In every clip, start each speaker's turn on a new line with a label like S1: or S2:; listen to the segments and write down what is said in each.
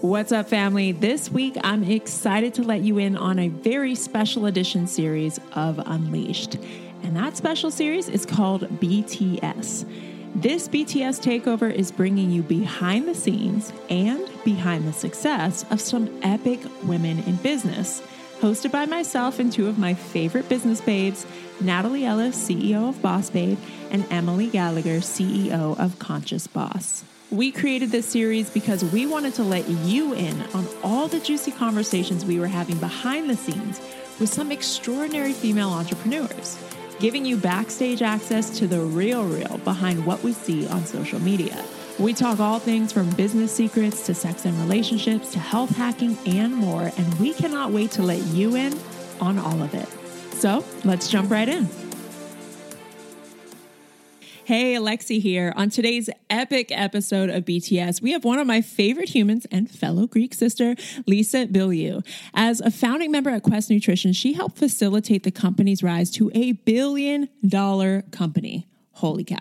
S1: What's up, family? This week, I'm excited to let you in on a very special edition series of Unleashed. And that special series is called BTS. This BTS takeover is bringing you behind the scenes and behind the success of some epic women in business. Hosted by myself and two of my favorite business babes, Natalie Ellis, CEO of Boss Babe, and Emily Gallagher, CEO of Conscious Boss. We created this series because we wanted to let you in on all the juicy conversations we were having behind the scenes with some extraordinary female entrepreneurs, giving you backstage access to the real, real behind what we see on social media. We talk all things from business secrets to sex and relationships to health hacking and more, and we cannot wait to let you in on all of it. So let's jump right in. Hey, Alexi here. On today's epic episode of BTS, we have one of my favorite humans and fellow Greek sister, Lisa Bilyeu. As a founding member at Quest Nutrition, she helped facilitate the company's rise to a billion dollar company. Holy cow.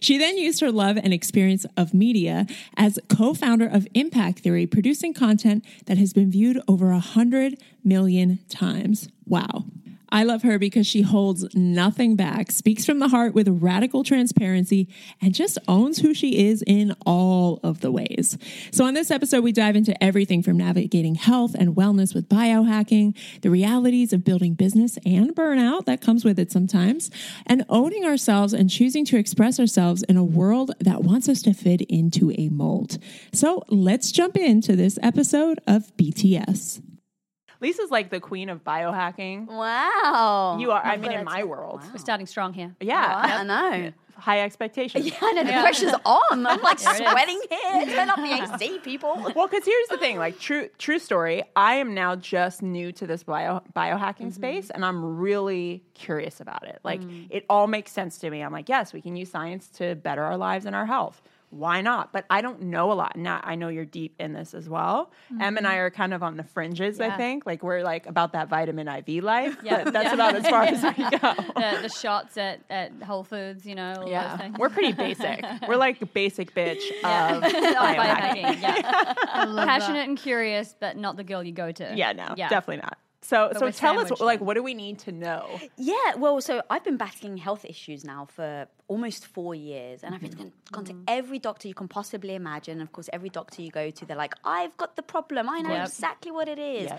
S1: She then used her love and experience of media as co founder of Impact Theory, producing content that has been viewed over a 100 million times. Wow. I love her because she holds nothing back, speaks from the heart with radical transparency, and just owns who she is in all of the ways. So, on this episode, we dive into everything from navigating health and wellness with biohacking, the realities of building business and burnout that comes with it sometimes, and owning ourselves and choosing to express ourselves in a world that wants us to fit into a mold. So, let's jump into this episode of BTS. Lisa's like the queen of biohacking.
S2: Wow.
S1: You are, I mean, in my world.
S3: We're starting strong here.
S1: Yeah.
S2: Oh, I know.
S1: High expectations.
S2: Yeah, I know. The pressure's on. I'm like sweating here. Turn up the AC, people.
S1: Well, because here's the thing, like true true story. I am now just new to this bio biohacking mm-hmm. space, and I'm really curious about it. Like mm. it all makes sense to me. I'm like, yes, we can use science to better our lives and our health. Why not? But I don't know a lot. Now I know you're deep in this as well. Em and mm-hmm. I are kind of on the fringes. I think like we're like about that vitamin IV life.
S3: Yeah.
S1: but that's
S3: Yeah.
S1: about as far as we go.
S3: The, the shots at, at Whole Foods, you know, all
S1: Yeah,
S3: things.
S1: we're pretty basic. We're like basic bitch
S3: Yeah.
S1: of
S3: Oh,
S1: biohacking.
S3: biohacking, yeah. Passionate and curious, but not the girl you go to.
S1: Yeah, no,
S3: Yeah.
S1: definittle not. So,
S3: But
S1: so tell us, like, what do we need to know?
S2: Yeah, well, so I've been battling health issues now for almost four years, and I've been mm-hmm. gone, to mm-hmm. every doctor you can possibly imagine. Of course, every doctor you go to, they're like, "I've got the problem. I know
S3: Yep.
S2: exactly what it is."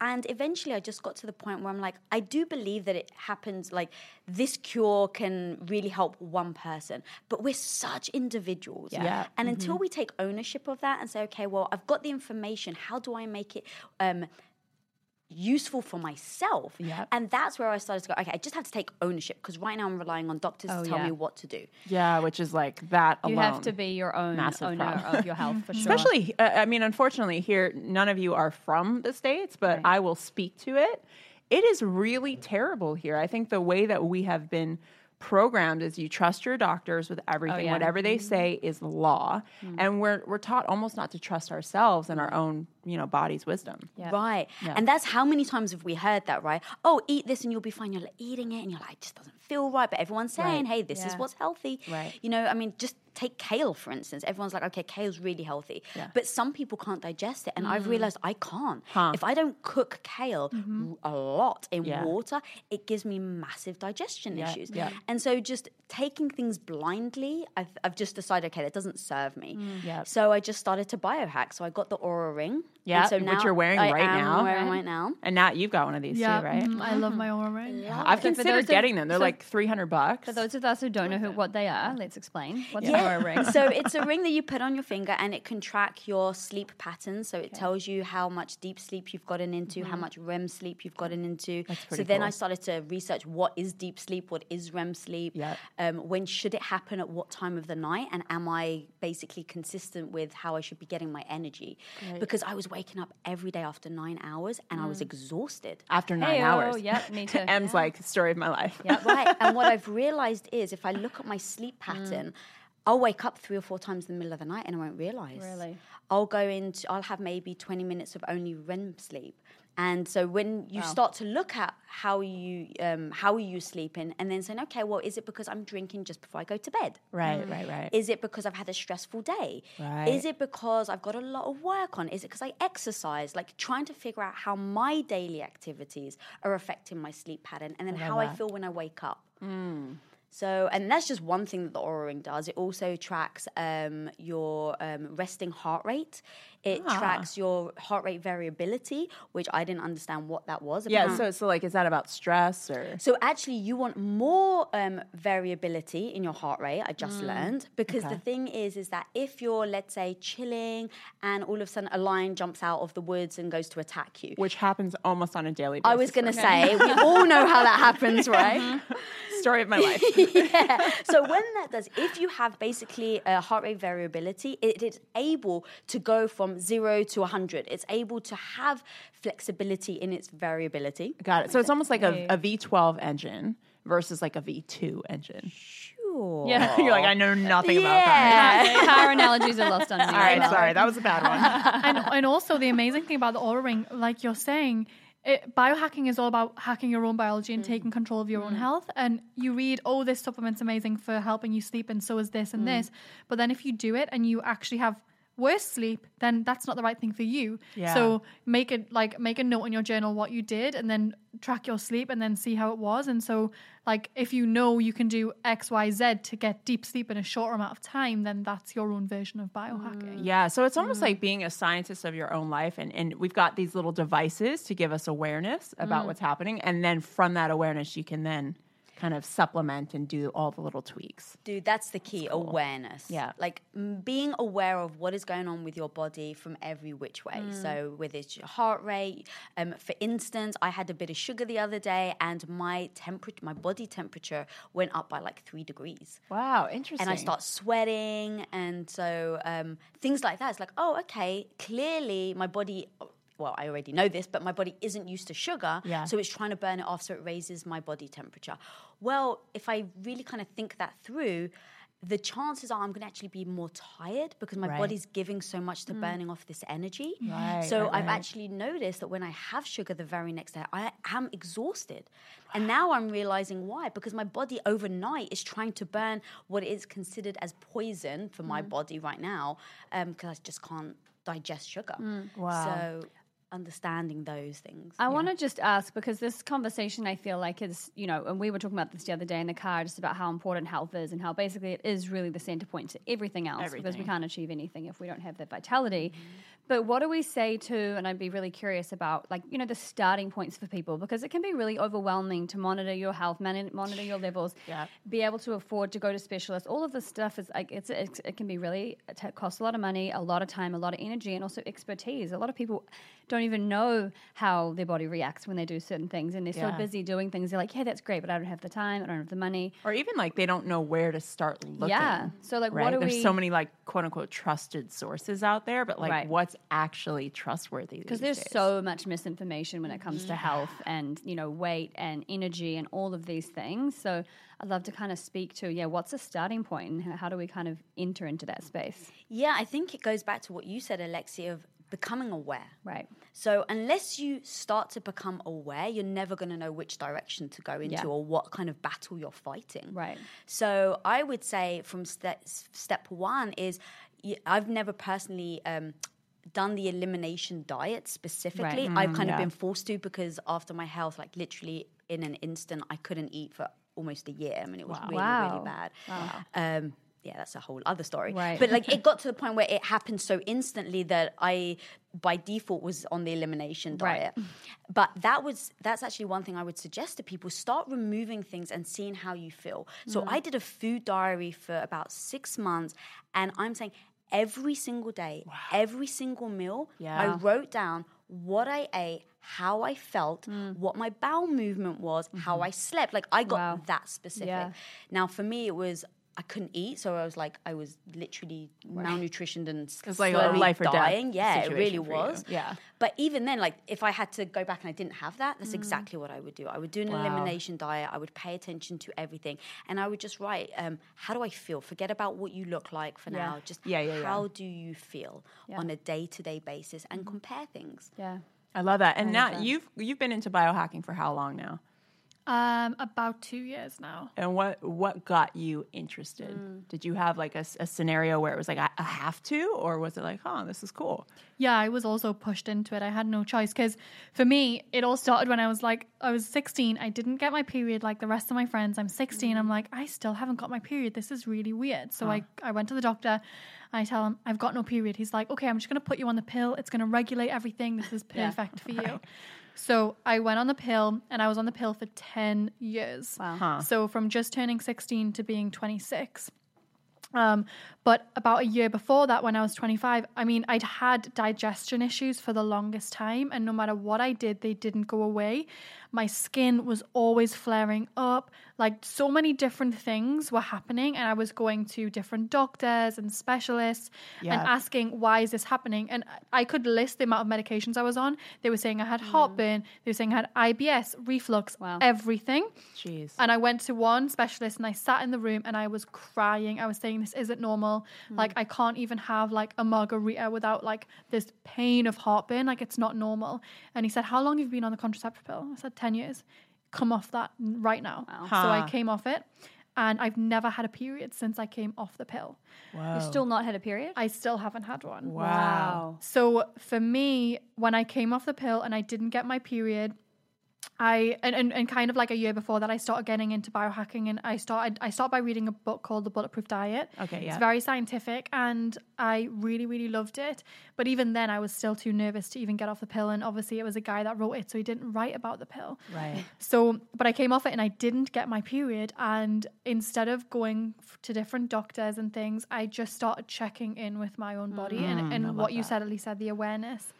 S2: And eventually, I just got to the point where I'm like, I do believe that it happens. Like this cure can really help one person, but we're such individuals.
S1: Yeah. Yeah.
S2: And until mm-hmm. we take ownership of that and say, okay, well, I've got the information. How do I make it? Um, useful for myself
S1: Yep.
S2: and that's where i started to go okay i just have to take ownership because right now i'm relying on doctors
S3: Oh,
S2: to tell
S3: yeah.
S2: me what to do
S1: Yeah, which is like that
S3: You
S1: alone.
S3: have to be your own
S1: Massive
S3: owner
S1: problem.
S3: of your health for sure.
S1: Especially, uh, I mean, unfortunately, here, none of you are from the States, but I will speak to it. It is really terrible here. I think the way that we have been programmed is you trust your doctors with oh, everything.
S3: yeah.
S1: Whatever they mm-hmm. say is law. Mm. And we're, we're taught almost not to trust ourselves and our own, you know, body's wisdom.
S3: Yeah.
S2: right and that's how many times have we heard that right oh eat this and you'll be fine you're like eating it and you're like it just doesn't feel right but everyone's saying
S1: Right.
S2: hey this is what's healthy
S1: Right.
S2: you know i mean just take kale for instance everyone's like okay kale's really healthy
S1: Yeah.
S2: but some people can't digest it and i've mm. realized i can't
S1: Huh.
S2: if i don't cook kale mm-hmm. a lot in
S1: Yeah.
S2: water it gives me massive digestion
S1: Yeah,
S2: issues
S1: yeah.
S2: and so just taking things blindly I've, I've just decided okay that doesn't serve me mm.
S1: Yep.
S2: so i just started to biohack so i got the Oura ring
S1: Yeah,
S2: so
S1: which you're wearing
S2: I
S1: right
S2: am
S1: now.
S2: wearing
S3: Right.
S2: right now
S1: And Nat, you've got one of these
S4: Yeah,
S1: too, right?
S4: mm, I love my Oura ring.
S3: Yeah. I've
S1: considered getting them. They're
S3: so-
S1: like 300 bucks.
S3: For those of us who don't know who, what they are, let's explain. What's
S2: Yeah.
S3: an Oura ring?
S2: so it's a ring that you put on your finger and it can track your sleep patterns. So it tells you how much deep sleep you've gotten into, how much REM sleep you've gotten into.
S1: That's
S2: so
S1: pretty
S2: then I started to research what is deep sleep, what is REM sleep,
S1: Yeah.
S2: um, when should it happen at what time of the night, and am I basically consistent with how I should be getting my energy? Because I was waking up every day after nine hours and I was exhausted.
S1: After nine
S3: Heyo,
S1: hours.
S3: yep, me too.
S1: M's like, story of my life.
S2: Yeah, right. And what I've realized is if I look at my sleep
S3: Mm.
S2: pattern, I'll wake up three or four times in the middle of the night and I won't realize.
S3: Really?
S2: I'll go into, I'll have maybe 20 minutes of only REM sleep. And so when you start to look at how you um, how are you sleeping, and then saying, okay, well, is it because I'm drinking just before I go to bed?
S1: Right, right, right.
S2: Is it because I've had a stressful day?
S1: Right.
S2: Is it because I've got a lot of work on? Is it because I exercise? Like trying to figure out how my daily activities are affecting my sleep pattern and then how I feel when I wake up. So, and that's just one thing that the Oura Ring does. It also tracks um, your um, resting heart rate. It
S1: Ah.
S2: tracks your heart rate variability, which I didn't understand what that was.
S1: Yeah, so so like is that about stress or
S2: so actually, you want more um, variability in your heart rate. I just learned because the thing is, is that if you're, let's say, chilling and all of a sudden a lion jumps out of the woods and goes to attack you.
S1: which happens almost on a daily basis.
S2: I was going to say, we all know how that happens, right?
S1: Story of my life.
S2: yeah. So when that does, if you have basically a heart rate variability, it is able to go from zero to 100. It's able to have flexibility in its variability.
S1: Got it. So it's almost like a, a V12 engine versus like a V2 engine.
S2: Sure.
S3: Yeah.
S1: You're like, I know nothing about that.
S2: Yeah.
S3: Car analogies are lost on me.
S1: All right, sorry, that was a bad one.
S4: and, and also the amazing thing about the Oura ring, like you're saying, it, biohacking is all about hacking your own biology and mm. taking control of your own mm. health. And you read, oh, this supplement's amazing for helping you sleep, and so is this and mm. this. But then if you do it and you actually have worse sleep, then that's not the right thing for you.
S1: Yeah.
S4: So make it like make a note in your journal what you did, and then track your sleep, and then see how it was. And so, like, if you know you can do X, Y, Z to get deep sleep in a shorter amount of time, then that's your own version of biohacking. Mm.
S1: Yeah, so it's almost mm. like being a scientist of your own life, and, and we've got these little devices to give us awareness about mm. what's happening, and then from that awareness, you can then kind of supplement and do all the little tweaks.
S2: Dude, that's the key awareness.
S1: Yeah.
S2: Like m- being aware of what is going on with your body from every which way.
S1: Mm.
S2: So, whether it's your heart rate, um, for instance, I had a bit of sugar the other day and my temperature, my body temperature went up by like three degrees.
S1: Wow, interesting.
S2: And I start sweating. And so um, things like that. It's like, oh, okay, clearly my body. Well, I already know this, but my body isn't used to sugar.
S1: Yeah.
S2: So it's trying to burn it off so it raises my body temperature. Well, if I really kind of think that through, the chances are I'm going to actually be more tired because my
S1: Right.
S2: body's giving so much to hmm. burning off this energy.
S1: Right,
S2: so
S1: right,
S2: I've actually noticed that when I have sugar the very next day, I am exhausted. And now I'm realizing why because my body overnight is trying to burn what is considered as poison for
S1: Mm.
S2: my hmm. body right now um, because I just can't digest sugar. Hmm.
S1: Wow.
S2: So understanding those things.
S3: I want to just ask because this conversation I feel like is, you know, and we were talking about this the other day in the car just about how important health is and how basically it is really the center point to everything else because we can't achieve anything if we don't have that vitality. Mm-hmm. But what do we say to, and I'd be really curious about, like, you know, the starting points for people because it can be really overwhelming to monitor your health, man- monitor your levels,
S1: Yeah.
S3: be able to afford to go to specialists. All of this stuff is like, it's, it's it can be really, it costs a lot of money, a lot of time, a lot of energy, and also expertise. A lot of people don't even know how their body reacts when they do certain things, and they're
S1: Yeah.
S3: so busy doing things. They're like, yeah, that's great, but I don't have the time, I don't have the money.
S1: or even like they don't know where to start looking.
S3: Yeah. So, like, what
S1: right?
S3: do
S1: There's
S3: we-
S1: so many like quote unquote trusted sources out there, but like
S3: Right.
S1: what's actually trustworthy?
S3: Because there's
S1: days?
S3: so much misinformation when it comes to health and you know weight and energy and all of these things. So I'd love to kind of speak to yeah, what's a starting point and how do we kind of enter into that space?
S2: Yeah, I think it goes back to what you said, Alexia, of becoming aware.
S3: Right.
S2: So unless you start to become aware, you're never going to know which direction to go into
S3: Yeah.
S2: or what kind of battle you're fighting.
S3: Right.
S2: So I would say from step step one is I've never personally. Um, done the elimination diet specifically i've kind of been forced to because after my health like literally in an instant i couldn't eat for almost a year i mean it was really
S3: Wow.
S2: really bad um, yeah, that's a whole other story.
S3: Right.
S2: But like it got to the point where it happened so instantly that I by default was on the elimination
S3: Right.
S2: diet. But that was that's actually one thing I would suggest to people start removing things and seeing how you feel.
S3: Mm.
S2: So I did a food diary for about 6 months and I'm saying every single day, every single meal, I wrote down what I ate, how I felt, what my bowel movement was, how I slept. Like I got
S3: Mm. Wow.
S2: that specific.
S3: Yeah.
S2: Now for me it was I couldn't eat, so I was like I was literally malnutritioned and
S1: It's like a life or death
S2: dying. Yeah, it really
S1: for you.
S2: was.
S1: Yeah.
S2: But even then, like if I had to go back and I didn't have that, that's exactly what I would do. I would do an elimination diet. I would pay attention to everything, and I would just write, um, "How do I feel?" Forget about what you look like for now. Just
S1: Yeah, yeah, yeah.
S2: how do you feel on a day to day basis, and compare things.
S3: Yeah.
S1: I love that. And now you've you've been into biohacking for how long now?
S4: Um, about two years now.
S1: And what what got you interested? Did you have like a scenario where it was like I, I have to, or was it like, oh, this is cool?
S4: Yeah, I was also pushed into it. I had no choice because for me, it all started when I was like, I was 16. I didn't get my period like the rest of my friends. I'm 16. I'm like, I still haven't got my period. This is really weird. So I, I went to the doctor. I tell him, I've got no period. He's like, okay, I'm just going to put you on the pill. It's going to regulate everything. This is perfect for you. So I went on the pill and I was on the pill for 10 years.
S3: Wow.
S4: So from just turning 16 to being 26. Um, but about a year before that, when I was 25, I mean, I'd had digestion issues for the longest time, and no matter what I did, they didn't go away. My skin was always flaring up. Like, so many different things were happening, and I was going to different doctors and specialists and asking, why is this happening? And I could list the amount of medications I was on. They were saying I had mm. heartburn, they were saying I had IBS, reflux,
S3: Wow.
S4: everything.
S1: Jeez.
S4: And I went to one specialist and I sat in the room and I was crying. I was saying, This isn't normal. Hmm. Like, I can't even have like a margarita without like this pain of heartburn. Like, it's not normal. And he said, How long have you been on the contraceptive pill? I said, 10 years. Come off that right now. So I came off it and I've never had a period since I came off the pill.
S1: Whoa.
S3: You've still not had a period?
S4: I still haven't had one.
S1: wow.
S4: So for me, when I came off the pill and I didn't get my period, I and, and, and kind of like a year before that I started getting into biohacking and I started I started by reading a book called The Bulletproof Diet.
S1: Okay, yeah.
S4: It's very scientific and I really, really loved it. But even then I was still too nervous to even get off the pill and obviously it was a guy that wrote it, so he didn't write about the pill.
S1: Right.
S4: So, but I came off it and I didn't get my period. And instead of going f- to different doctors and things, I just started checking in with my own body and, and what you said, at least said, the awareness.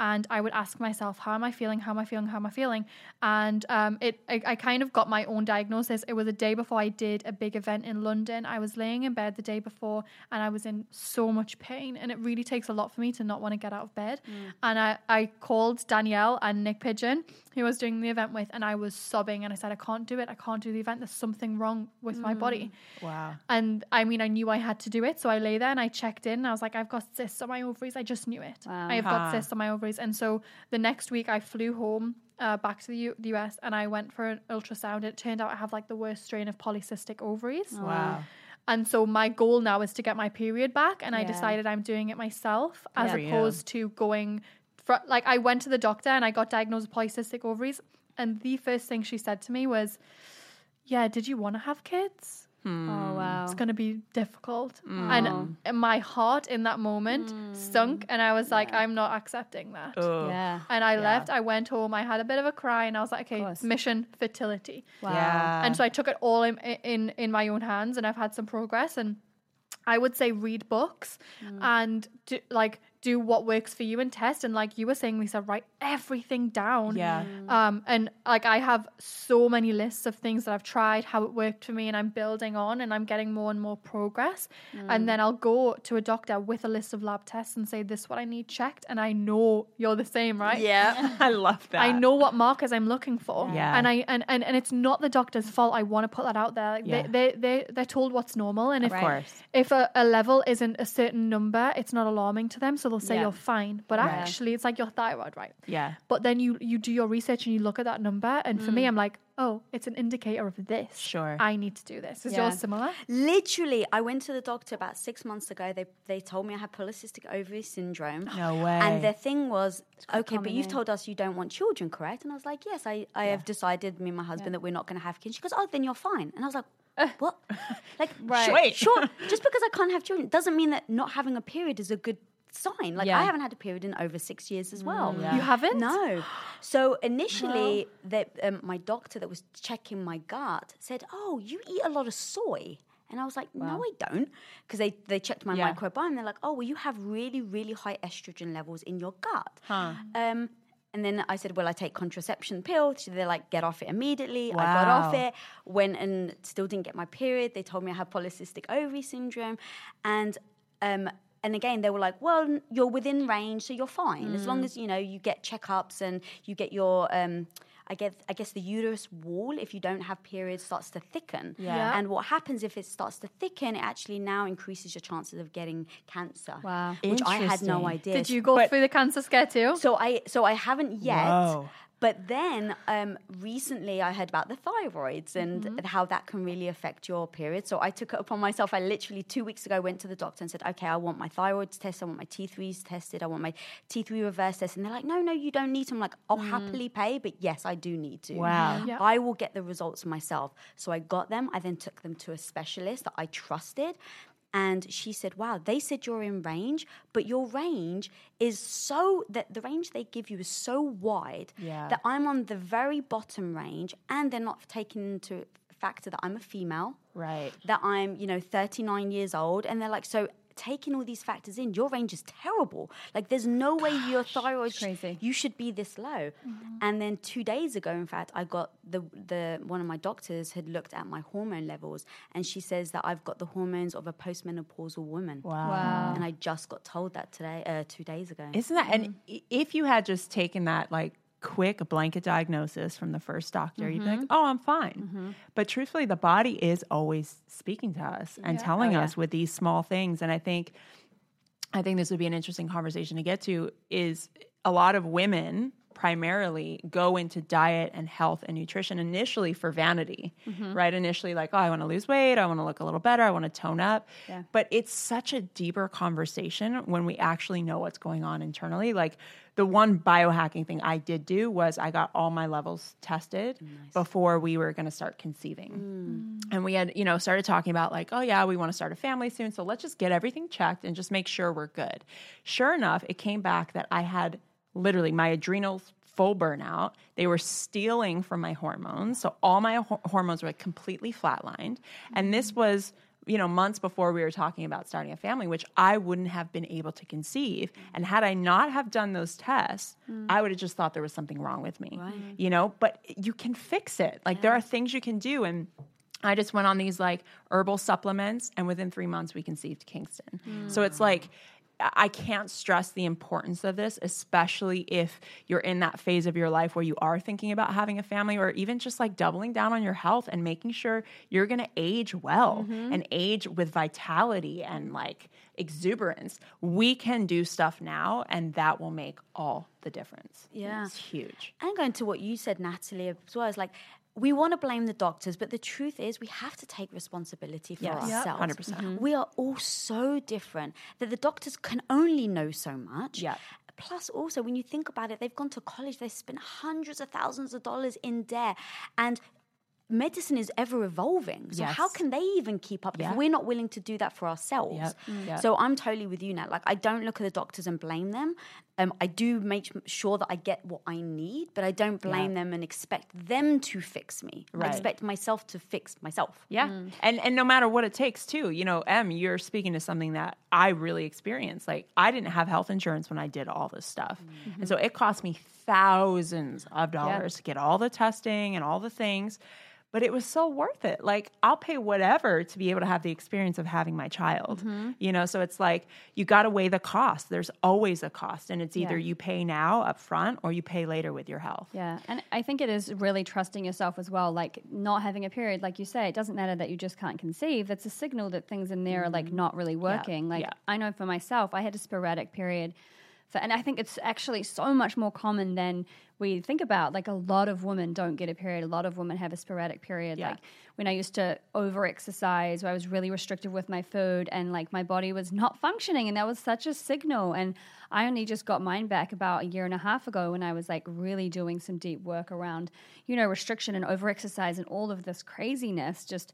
S4: And I would ask myself, how am I feeling? How am I feeling? How am I feeling? And um, it, I, I kind of got my own diagnosis. It was a day before I did a big event in London. I was laying in bed the day before, and I was in so much pain. And it really takes a lot for me to not want to get out of bed. And I, I called Danielle and Nick Pigeon, who I was doing the event with, and I was sobbing. And I said, I can't do it. I can't do the event. There's something wrong with my body.
S1: Wow.
S4: And I mean, I knew I had to do it. So I lay there and I checked in. And I was like, I've got cysts on my ovaries. I just knew it.
S3: Wow.
S4: I have got cysts on my ovaries. And so the next week I flew home uh, back to the, U- the US and I went for an ultrasound. It turned out I have like the worst strain of polycystic ovaries.
S1: Wow.
S4: And so my goal now is to get my period back. And I decided I'm doing it myself as
S1: for you.
S4: opposed to going for, like, I went to the doctor and I got diagnosed with polycystic ovaries. And the first thing she said to me was, Yeah, did you want to have kids?
S3: Oh, hmm. wow.
S4: It's going to be difficult.
S3: Oh.
S4: And, and my heart in that moment
S3: Mm.
S4: sunk. And I was like, I'm not accepting that.
S1: Ugh.
S3: Yeah.
S4: And I left, I went home, I had a bit of a cry, and I was like, okay, mission fertility.
S3: Wow.
S1: Yeah.
S4: And so I took it all in, in in my own hands, and I've had some progress. And I would say read books hmm. and do, like do what works for you and test. And like you were saying, Lisa, write everything down.
S1: Yeah.
S4: Um, and like I have so many lists of things that I've tried, how it worked for me, and I'm building on, and I'm getting more and more progress. And then I'll go to a doctor with a list of lab tests and say, "This is what I need checked," and I know you're the same, right?
S2: Yeah.
S1: I love that.
S4: I know what markers I'm looking for.
S1: Yeah.
S4: And I and, and, and it's not the doctor's fault. I want to put that out there. Like
S1: Yeah.
S4: they, they they they're told what's normal. And if
S1: Of course.
S4: if a, a level isn't a certain number, it's not alarming to them. So they'll say
S3: Yeah.
S4: you're fine. But
S1: Right.
S4: actually it's like your thyroid, right?
S1: Yeah.
S4: But then you you do your research and you look at that number. And for me, I'm like, oh, it's an indicator of this.
S1: Sure.
S4: I need to do this. Is
S3: Yeah.
S4: yours similar?
S2: Literally, I went to the doctor about six months ago. They they told me I had polycystic ovary syndrome.
S1: No way.
S2: And the thing was, okay, but you've
S3: yeah.
S2: told us you don't want children, correct? And I was like, yes, I, I have decided, me and my husband, that we're not going to have kids. She goes, oh, then you're fine. And I was like, what? like,
S3: Right.
S2: sure,
S1: Wait.
S2: sure. Just because I can't have children doesn't mean that not having a period is a good sign. Like,
S3: Yeah.
S2: I haven't had a period in over six years as well.
S1: yeah.
S4: You haven't?
S2: No. So initially, that um, my doctor that was checking my gut said, "Oh, you eat a lot of soy." And I was like, no, I don't. Because they, they checked my
S1: Yeah.
S2: microbiome. They're like, oh, well, you have really, really high estrogen levels in your gut.
S1: Huh.
S2: Um, and then I said, well, I take contraception pills. So they're like, get off it immediately. I got off it, went and still didn't get my period. They told me I had polycystic ovary syndrome. And um, and again, they were like, well, you're within range, so you're fine. As long as, you know, you get checkups and you get your... Um, I guess I guess the uterus wall, if you don't have periods, starts to thicken.
S3: Yeah.
S2: And what happens if it starts to thicken? It actually now increases your chances of getting cancer.
S3: Wow.
S2: Which I had no idea.
S4: Did you go through the cancer scare too?
S2: So I so I haven't yet.
S1: Whoa.
S2: But then um, recently I heard about the thyroids and
S3: Mm-hmm.
S2: how that can really affect your period. So I took it upon myself. I literally two weeks ago went to the doctor and said, okay, I want my thyroids tested. I want my T3s tested. I want my T3 reverse test. And they're like, no, no, you don't need to. I'm like, I'll
S3: Mm.
S2: happily pay, but yes, I do need to.
S1: Wow.
S4: Yeah.
S2: I will get the results myself. So I got them. I then took them to a specialist that I trusted. And she said, Wow, they said you're in range, but your range is so that the range they give you is so wide
S1: Yeah.
S2: that I'm on the very bottom range and they're not taking into factor that I'm a female,
S1: Right.
S2: that I'm, you know, 39 years old. And they're like, So taking all these factors in, your range is terrible. Like, there's no way your thyroid, sh-
S3: crazy.
S2: you should be this low. And then two days ago, in fact, I got the the one of my doctors had looked at my hormone levels, and she says that I've got the hormones of a postmenopausal woman.
S1: Wow.
S3: Wow.
S2: And I just got told that today, uh, two days ago.
S1: Isn't that and if you had just taken that like quick blanket diagnosis from the first doctor, you'd be like, mm-hmm. "Oh, I'm fine." Mm-hmm. But truthfully, the body is always speaking to us and telling oh, us with these small things. And I think, I think this would be an interesting conversation to get to. Is a lot of women primarily go into diet and health and nutrition initially for vanity, mm-hmm. right? Initially, like, oh, I want to lose weight, I want to look a little better, I want to tone up.
S3: Yeah.
S1: But it's such a deeper conversation when we actually know what's going on internally. Like the one biohacking thing I did do was I got all my levels tested before we were going to start conceiving. Mm. And we had, you know, started talking about like, oh yeah, we want to start a family soon, so let's just get everything checked and just make sure we're good. Sure enough, it came back that I had literally my adrenals full burnout. They were stealing from my hormones. So all my ho- hormones were like completely flatlined. And this mm-hmm. was, you know, months before we were talking about starting a family, which I wouldn't have been able to conceive. Mm-hmm. And had I not have done those tests, mm. I would have just thought there was something wrong with me. You know, but you can fix it. Like there are things you can do and I just went on these like herbal supplements, and within three months, we conceived Kingston. So it's like, mm. I can't stress the importance of this, especially if you're in that phase of your life where you are thinking about having a family or even just like doubling down on your health and making sure you're going to age well mm-hmm. and age with vitality and like exuberance. We can do stuff now, and that will make all the difference.
S2: Yeah.
S1: It's huge.
S2: and going to what you said, Natalie, as well, is like we want to blame the doctors, but the truth is we have to take responsibility for
S1: Yes. Yep.
S2: ourselves.
S1: 100%. percent mm-hmm.
S2: We are all so different that the doctors can only know so much.
S1: Yep.
S2: Plus, also, when you think about it, they've gone to college, they've spent hundreds of thousands of dollars in debt. And medicine is ever evolving. So, how can they even keep up
S1: Yeah.
S2: if we're not willing to do that for ourselves?
S1: Yep. Yep.
S2: So, I'm totally with you now. Like, I don't look at the doctors and blame them. Um, I do make sure that I get what I need, but I don't blame them and expect them to fix me. I expect myself to fix myself.
S1: Yeah. And and no matter what it takes too, you know, Em, you're speaking to something that I really experienced. Like I didn't have health insurance when I did all this stuff. And so it cost me thousands of dollars to get all the testing and all the things. But it was so worth it. Like I'll pay whatever to be able to have the experience of having my child. Mm-hmm. You know, so it's like you got to weigh the cost. There's always a cost, and it's either
S3: Yeah.
S1: you pay now up front or you pay later with your health.
S3: Yeah, and I think it is really trusting yourself as well. Like not having a period, like you say, it doesn't matter that you just can't conceive. That's a signal that things in there are like mm-hmm. not really working. Like
S1: yeah.
S3: I know for myself, I had a sporadic period, for, and I think it's actually so much more common than we think about. Like a lot of women don't get a period. A lot of women have a sporadic period.
S1: Yeah.
S3: Like when I used to over exercise, where I was really restrictive with my food, and like my body was not functioning, and that was such a signal. And I only just got mine back about a year and a half ago when I was like really doing some deep work around, you know, restriction and over exercise and all of this craziness, just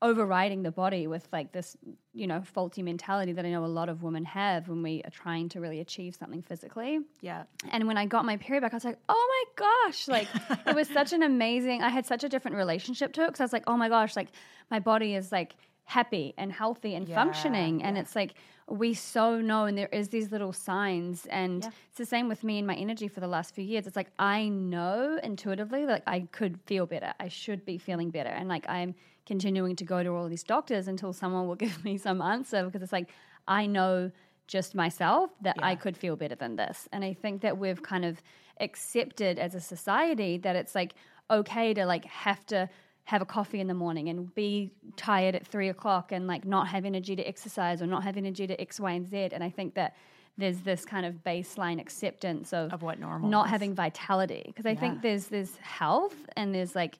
S3: overriding the body with like this, you know, faulty mentality that I know a lot of women have when we are trying to really achieve something physically.
S1: Yeah.
S3: And when I got my period back, I was like, oh my gosh, like it was such an amazing, I had such a different relationship to it because I was like, oh my gosh, like my body is like happy and healthy and functioning. And it's like, we so know, and there is these little signs. And it's the same with me and my energy for the last few years. It's like, I know intuitively, like I could feel better. I should be feeling better. And like, I'm continuing to go to all these doctors until someone will give me some answer because it's like, I know just myself that I could feel better than this. And I think that we've kind of accepted as a society that it's like okay to like have to have a coffee in the morning and be tired at three o'clock and like not have energy to exercise or not have energy to X, Y, and Z. And I think that there's this kind of baseline acceptance of,
S1: Of what normal
S3: not
S1: is.
S3: having vitality. Because I think there's there's health and there's like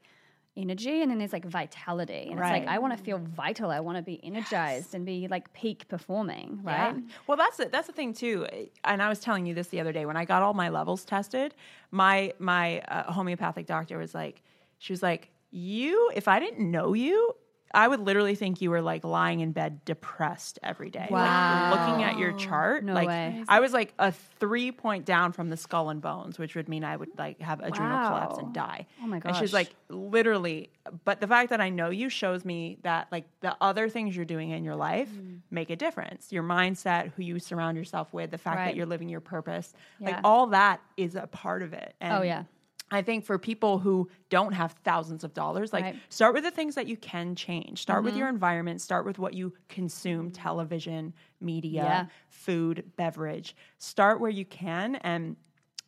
S3: energy and then there's like vitality. And it's like I want to feel vital. I want to be energized and be like peak performing, right?
S1: Yeah. Well, that's the, that's the thing too. And I was telling you this the other day when I got all my levels tested. My my uh, homeopathic doctor was like, she was like, you. If I didn't know you. I would literally think you were like lying in bed depressed every day.
S3: Wow.
S1: Like looking at your chart.
S3: No
S1: like
S3: way.
S1: I was like a three point down from the skull and bones, which would mean I would like have adrenal collapse and die.
S3: Oh my gosh.
S1: And she's like, literally, but the fact that I know you shows me that like the other things you're doing in your life
S3: Mm.
S1: make a difference. Your mindset, who you surround yourself with, the fact
S3: Right.
S1: that you're living your purpose, like all that is a part of it. And
S3: Oh, yeah.
S1: I think for people who don't have thousands of dollars, like
S3: Right. Mm-hmm.
S1: start with the things that you can change. Start with your environment. Start with what you consume television, media,
S3: Yeah.
S1: food, beverage. Start where you can and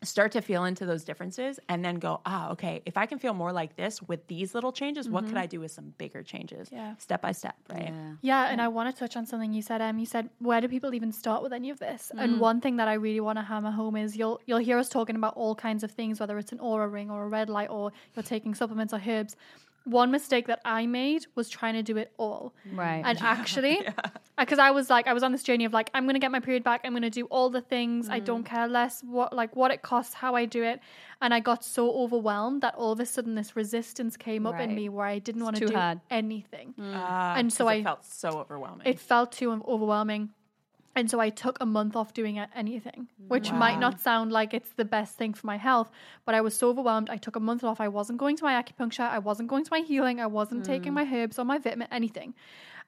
S1: start to feel into those differences and then go, ah, okay, if I can feel more like this with these little changes, what could I do with some bigger changes?
S4: Yeah.
S1: Step by step, right?
S3: Yeah.
S4: Yeah, and I want to touch on something you said. Um, you said where do people even start with any of this? And one thing that I really want to hammer home is you'll you'll hear us talking about all kinds of things, whether it's an Oura ring or a red light, or you're taking supplements or herbs. One mistake that I made was trying to do it all.
S3: Right.
S4: And actually, because I was like, I was on this journey of like, I'm gonna get my period back. I'm gonna do all the things. I don't care less what like what it costs, how I do it. And I got so overwhelmed that all of a sudden this resistance came up in me where I didn't want to do
S3: hard.
S4: anything.
S1: Ah,
S4: And so I-
S1: felt so overwhelming.
S4: It felt too overwhelming. And so I took a month off doing anything, which might not sound like it's the best thing for my health, but I was so overwhelmed. I took a month off. I wasn't going to my acupuncture. I wasn't going to my healing. I wasn't taking mm. my herbs or my vitamin, anything.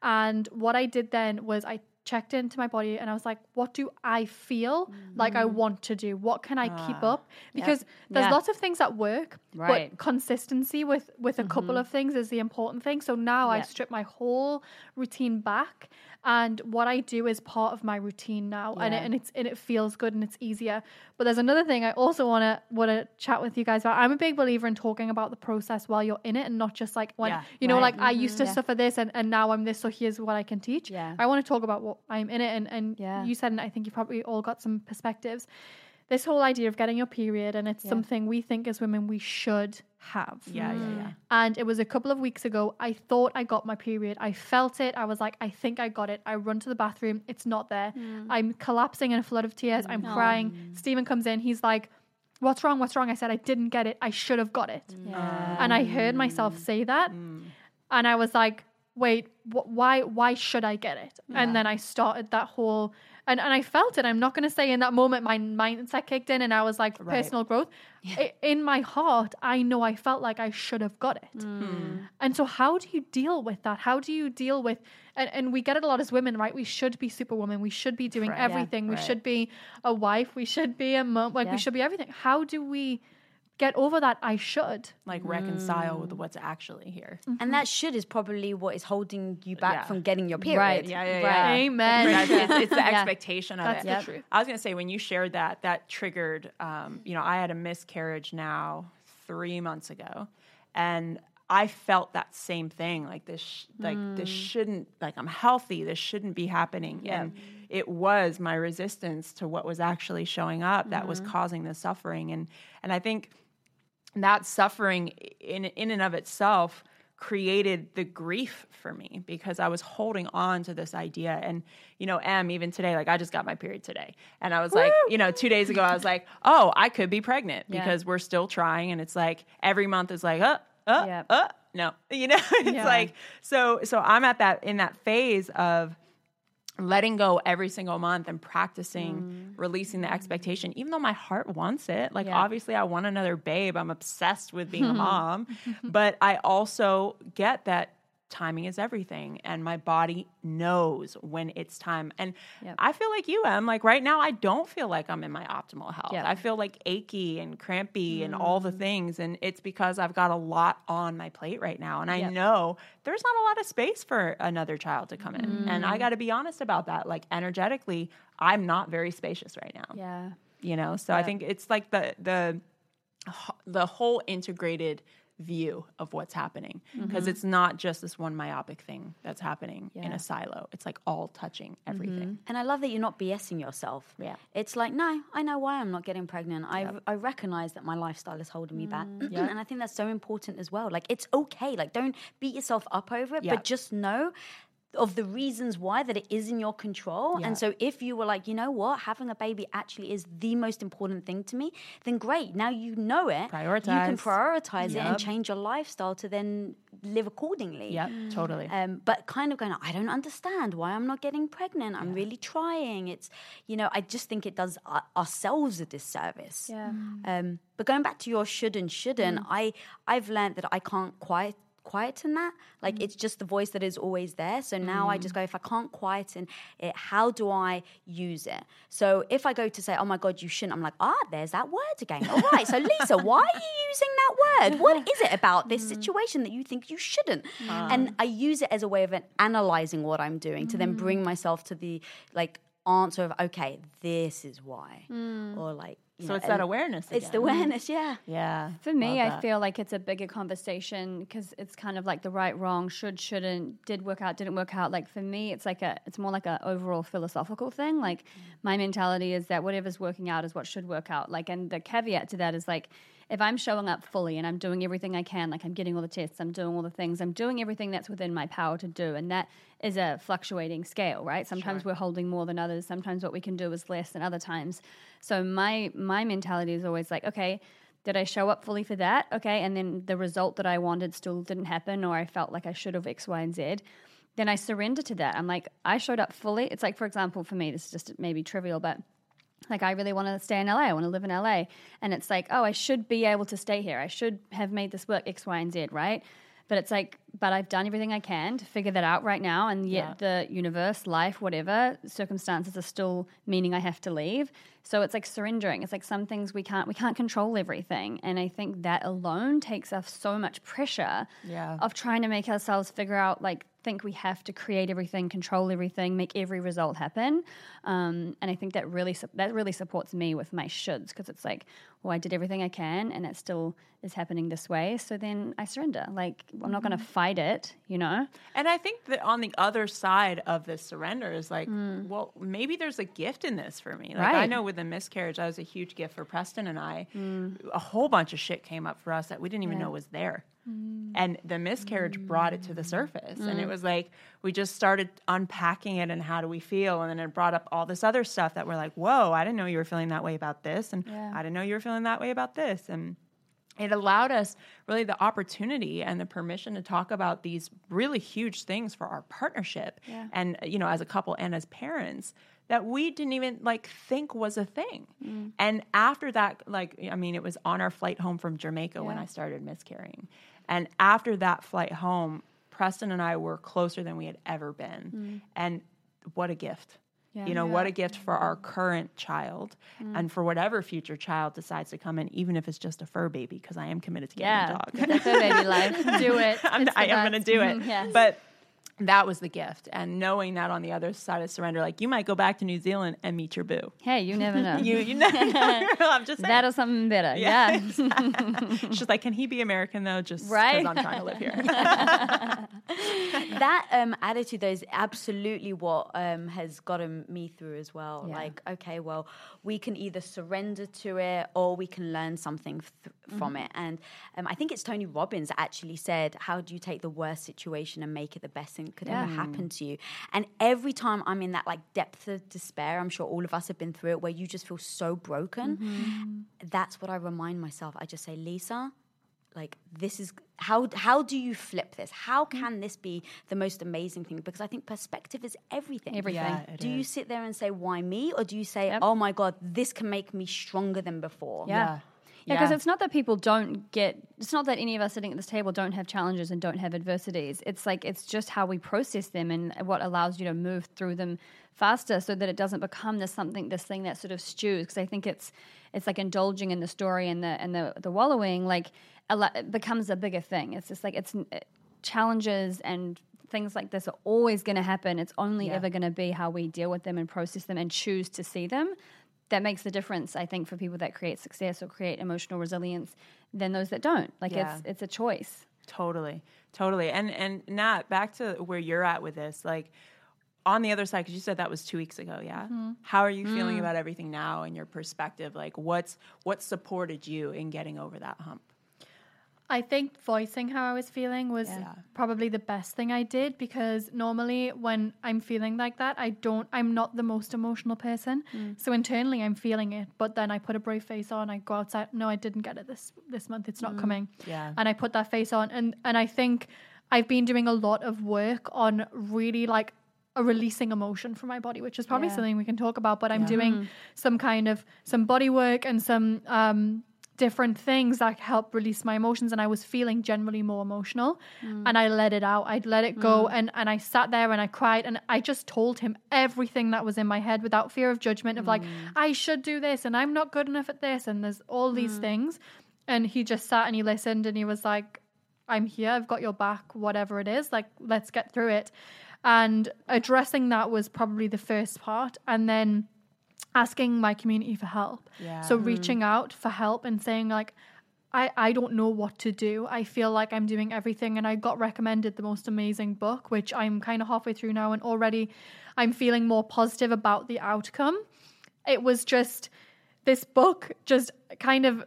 S4: And what I did then was I checked into my body and I was like, what do I feel like I mm. want to do? What can I keep ah, up? Because there's
S3: Yeah.
S4: lots of things that work,
S3: Right.
S4: but consistency with with a couple mm-hmm. of things is the important thing. So now I strip my whole routine back and what I do is part of my routine now and, it, and it's and it feels good and it's easier. But there's another thing I also want to want to chat with you guys about. I'm a big believer in talking about the process while you're in it and not just like when
S1: Yeah.
S4: you know
S3: Right.
S4: like I used to mm-hmm.
S3: Yeah.
S4: suffer this and, and now I'm this so here's what I can teach.
S3: Yeah.
S4: I want to talk about what I'm in it and and
S3: Yeah.
S4: you said and I think you probably all got some perspectives. This whole idea of getting your period and it's something we think as women we should have.
S1: yeah, yeah, mm. yeah.
S4: And it was a couple of weeks ago. I thought I got my period. I felt it. I was like, I think I got it. I run to the bathroom. It's not there. Mm. I'm collapsing in a flood of tears. I'm mm. crying. Stephen comes in. He's like, What's wrong? What's wrong? I said, I didn't get it. I should have got it.
S3: Yeah.
S4: And I heard myself say that. And I was like, Wait, wh- why? Why should I get it? And then I started that whole, and, and I felt it. I'm not going to say in that moment my mindset kicked in, and I was like,
S1: Right.
S4: personal growth. I, in my heart, I know I felt like I should have got it. Hmm. And so, how do you deal with that? How do you deal with, and, and we get it a lot as women, right? We should be superwoman. We should be doing
S1: Right. Yeah,
S4: everything. we
S1: right.
S4: should be a wife. We should be a mom. Like,
S3: Yeah.
S4: we should be everything. How do we get over that? I should.
S1: Like reconcile with mm. what's actually here.
S2: And that should is probably what is holding you back
S1: Yeah.
S2: from getting your period.
S3: Right.
S1: Yeah, yeah,
S3: Right.
S4: Amen.
S1: Right, It's, it's the expectation of
S4: That's
S1: it.
S4: the Yep. truth.
S1: I was going to say when you shared that, that triggered. Um, you know, I had a miscarriage now three months ago, and I felt that same thing. Like this, sh- like this mm. shouldn't. Like I'm healthy. This shouldn't be happening. And it was my resistance to what was actually showing up that was mm-hmm. causing the suffering. And and I think that suffering in in and of itself created the grief for me because I was holding on to this idea and you know M, even today like I just got my period today and I was like you know 2 days ago I was like oh I could be pregnant
S3: Yeah.
S1: because we're still trying and it's like every month is like uh uh
S3: Yep.
S1: uh no you know it's
S4: Yeah.
S1: like so so I'm at that in that phase of letting go every single month and practicing mm. releasing the expectation even though my heart wants it. Like
S3: Yeah.
S1: obviously i want another babe. I'm obsessed with being a mom. But i also get that timing is everything and my body knows when it's time. And
S3: Yep.
S1: i feel like you am like right now i don't feel like i'm in my optimal health.
S3: Yeah.
S1: i feel like achy and crampy and all the mm. things and it's because i've got a lot on my plate right now. And i
S3: Yep.
S1: know there's not a lot of space for another child to come in. And i mm. got to be honest about that. Like energetically i'm not very spacious right now.
S3: Yeah.
S1: you know? So i think it's like the the the whole integrated view of what's happening mm-hmm. because it's not just this one myopic thing that's happening in a silo it's like all touching mm-hmm. everything
S2: And I love that you're not BSing yourself.
S1: Yeah.
S2: It's like, no, I know why I'm not getting pregnant. I, I recognize that my lifestyle is holding me back. Mm. and I think that's so important as well. Like, it's okay. Like, don't beat yourself up over it,
S1: Yeah.
S2: but just know of the reasons why that it is in your control.
S1: Yeah.
S2: And so if you were like, you know what, having a baby actually is the most important thing to me, then great. Now you know it. You can
S1: Prioritize.
S2: prioritize it and change your lifestyle to then live accordingly.
S1: Yeah, totally
S2: Um, but kind of going, I don't understand why I'm not getting pregnant. I'm really trying. It's, you know, I just think it does our- ourselves a disservice.
S3: Yeah.
S2: Um, but going back to your should and shouldn't, I I've learned that I can't quiet quieten that. Like mm. it's just the voice that is always there. So now I just mm. go, if I can't quieten it, how do I use it? So if I go to say, oh my God, you shouldn't, I'm like, ah, there's that word again. All right. So Lisa, why are you using that word? What is it about this mm. situation that you think you shouldn't? And I use it as a way of an- analyzing what I'm doing to then bring myself to the like answer of, okay, this is why. Or like,
S1: so
S2: know,
S1: it's that
S2: and-
S1: awareness
S2: It's the awareness, yeah.
S1: yeah
S3: For me, I feel like it's a bigger conversation because it's kind of like the right, wrong, should, shouldn't, did work out, didn't work out. Like for me, it's like a, it's more like a overall philosophical thing. Like mm. my mentality is that whatever's working out is what should work out. Like, and the caveat to that is like, if I'm showing up fully and I'm doing everything I can, like I'm getting all the tests, I'm doing all the things, I'm doing everything that's within my power to do, and that is a fluctuating scale, right? Sometimes we're holding more than others. Sometimes what we can do is less than other times. So my my mentality is always like, okay, did I show up fully for that? Okay, and then the result that I wanted still didn't happen, or I felt like I should have X, Y, and Z. Then I surrender to that. I'm like, I showed up fully. It's like, for example, for me, this is just maybe trivial, but like I really want to stay in LA. I want to live in LA. And it's like, oh, I should be able to stay here. I should have made this work X, Y, and Z, right? But it's like, but I've done everything I can to figure that out right now. And yet the universe, life, whatever, circumstances are still meaning I have to leave. So it's like surrendering. It's like some things we can't we can't control everything. And I think that alone takes off so much pressure
S1: Yeah.
S3: of trying to make ourselves figure out like think we have to create everything, control everything, make every result happen. Um, and I think that really that really supports me with my shoulds because it's like, well, I did everything I can, and it still is happening this way. So then I surrender. Like I'm not going to mm-hmm. fight it, you know.
S1: And I think that on the other side of this surrender is like, mm. well, maybe there's a gift in this for me. Like I know with the miscarriage, that was a huge gift for Preston and I. Mm. A whole bunch of shit came up for us that we didn't even know was there. Mm. And the miscarriage brought it to the surface. And it was like we just started unpacking it and how do we feel? And then it brought up all this other stuff that we're like, whoa, I didn't know you were feeling that way about this. And
S3: Yeah.
S1: I didn't know you were feeling that way about this. And it allowed us really the opportunity and the permission to talk about these really huge things for our partnership
S3: Yeah.
S1: and you know as a couple and as parents that we didn't even like think was a thing. Mm. And after that like i mean it was on our flight home from jamaica when i started miscarrying. And after that flight home preston and i were closer than we had ever been. Mm. And what a gift
S3: Yeah.
S1: you know what a gift for our current child and for whatever future child decides to come in even if it's just a fur baby because i am committed to getting
S3: Yeah,
S1: a dog
S3: that's a baby life. Do it.
S1: I'm,
S3: It's the
S1: I am going to do it.
S3: Mhm, yes.
S1: But that was the gift. And knowing that on the other side of surrender, like you might go back to New Zealand and meet your boo.
S3: hey, you never know.
S1: You, you know, I'm just saying.
S3: that or something better. Yeah.
S1: She's like, can he be American though? Just because
S3: Right?
S1: I'm trying to live here.
S2: that um, attitude though is absolutely what um, has gotten me through as well.
S3: Yeah.
S2: Like, okay, well, we can either surrender to it or we can learn something th- from
S3: Mm-hmm.
S2: it. And um, I think it's Tony Robbins actually said, "How do you take the worst situation and make it the best thing that could ever
S3: Yeah.
S2: happen to you?" And every time I'm in that like depth of despair, I'm sure all of us have been through it, where you just feel so broken.
S3: Mm-hmm.
S2: That's what I remind myself. I just say, Lisa, like this is how how do you flip this how can this be the most amazing thing because i think perspective is everything
S3: Everything.
S1: Yeah, it
S2: do you sit there and say why me or do you say
S3: Yep.
S2: oh my god this can make me stronger than before
S3: Yeah. Yeah, because
S1: Yeah.
S3: it's not that people don't get. It's not that any of us sitting at this table don't have challenges and don't have adversities. It's like it's just how we process them and what allows you to move through them faster, so that it doesn't become this something, this thing that sort of stews. Because I think it's it's like indulging in the story and the and the the wallowing. Like it becomes a bigger thing. It's just like it's uh, challenges and things like this are always going to happen. It's only ever going to be how we deal with them and process them and choose to see them that makes the difference i think for people that create success or create emotional resilience than those that don't like
S1: Yeah.
S3: it's it's a choice
S1: Totally, totally. And and Nat, back to where you're at with this, like on the other side, because you said that was two weeks ago, yeah. Mm-hmm. How are you feeling mm. about everything now and your perspective? Like, what's what supported you in getting over that hump?
S4: I think voicing how I was feeling was
S1: Yeah.
S4: probably the best thing I did because normally when I'm feeling like that, I don't, I'm not the most emotional person. Mm. So internally I'm feeling it, but then I put a brave face on, I go outside. No, I didn't get it this, this month. It's not mm. coming.
S1: Yeah.
S4: And I put that face on. And, and I think I've been doing a lot of work on really like a releasing emotion from my body, which is probably
S3: Yeah.
S4: something we can talk about, but I'm doing mm. some kind of, some body work and some, um, different things that help release my emotions and I was feeling generally more emotional mm. and I let it out. I'd let it go mm. and, and I sat there and I cried and I just told him everything that was in my head without fear of judgment of like, mm. I should do this and I'm not good enough at this and there's all these things. And he just sat and he listened and he was like, I'm here, I've got your back, whatever it is, like let's get through it. And addressing that was probably the first part. And then asking my community for help.
S1: Yeah.
S4: So mm-hmm. reaching out for help and saying like I, I don't know what to do. I feel like I'm doing everything and I got recommended the most amazing book, which I'm kind of halfway through now and already I'm feeling more positive about the outcome. It was just this book just kind of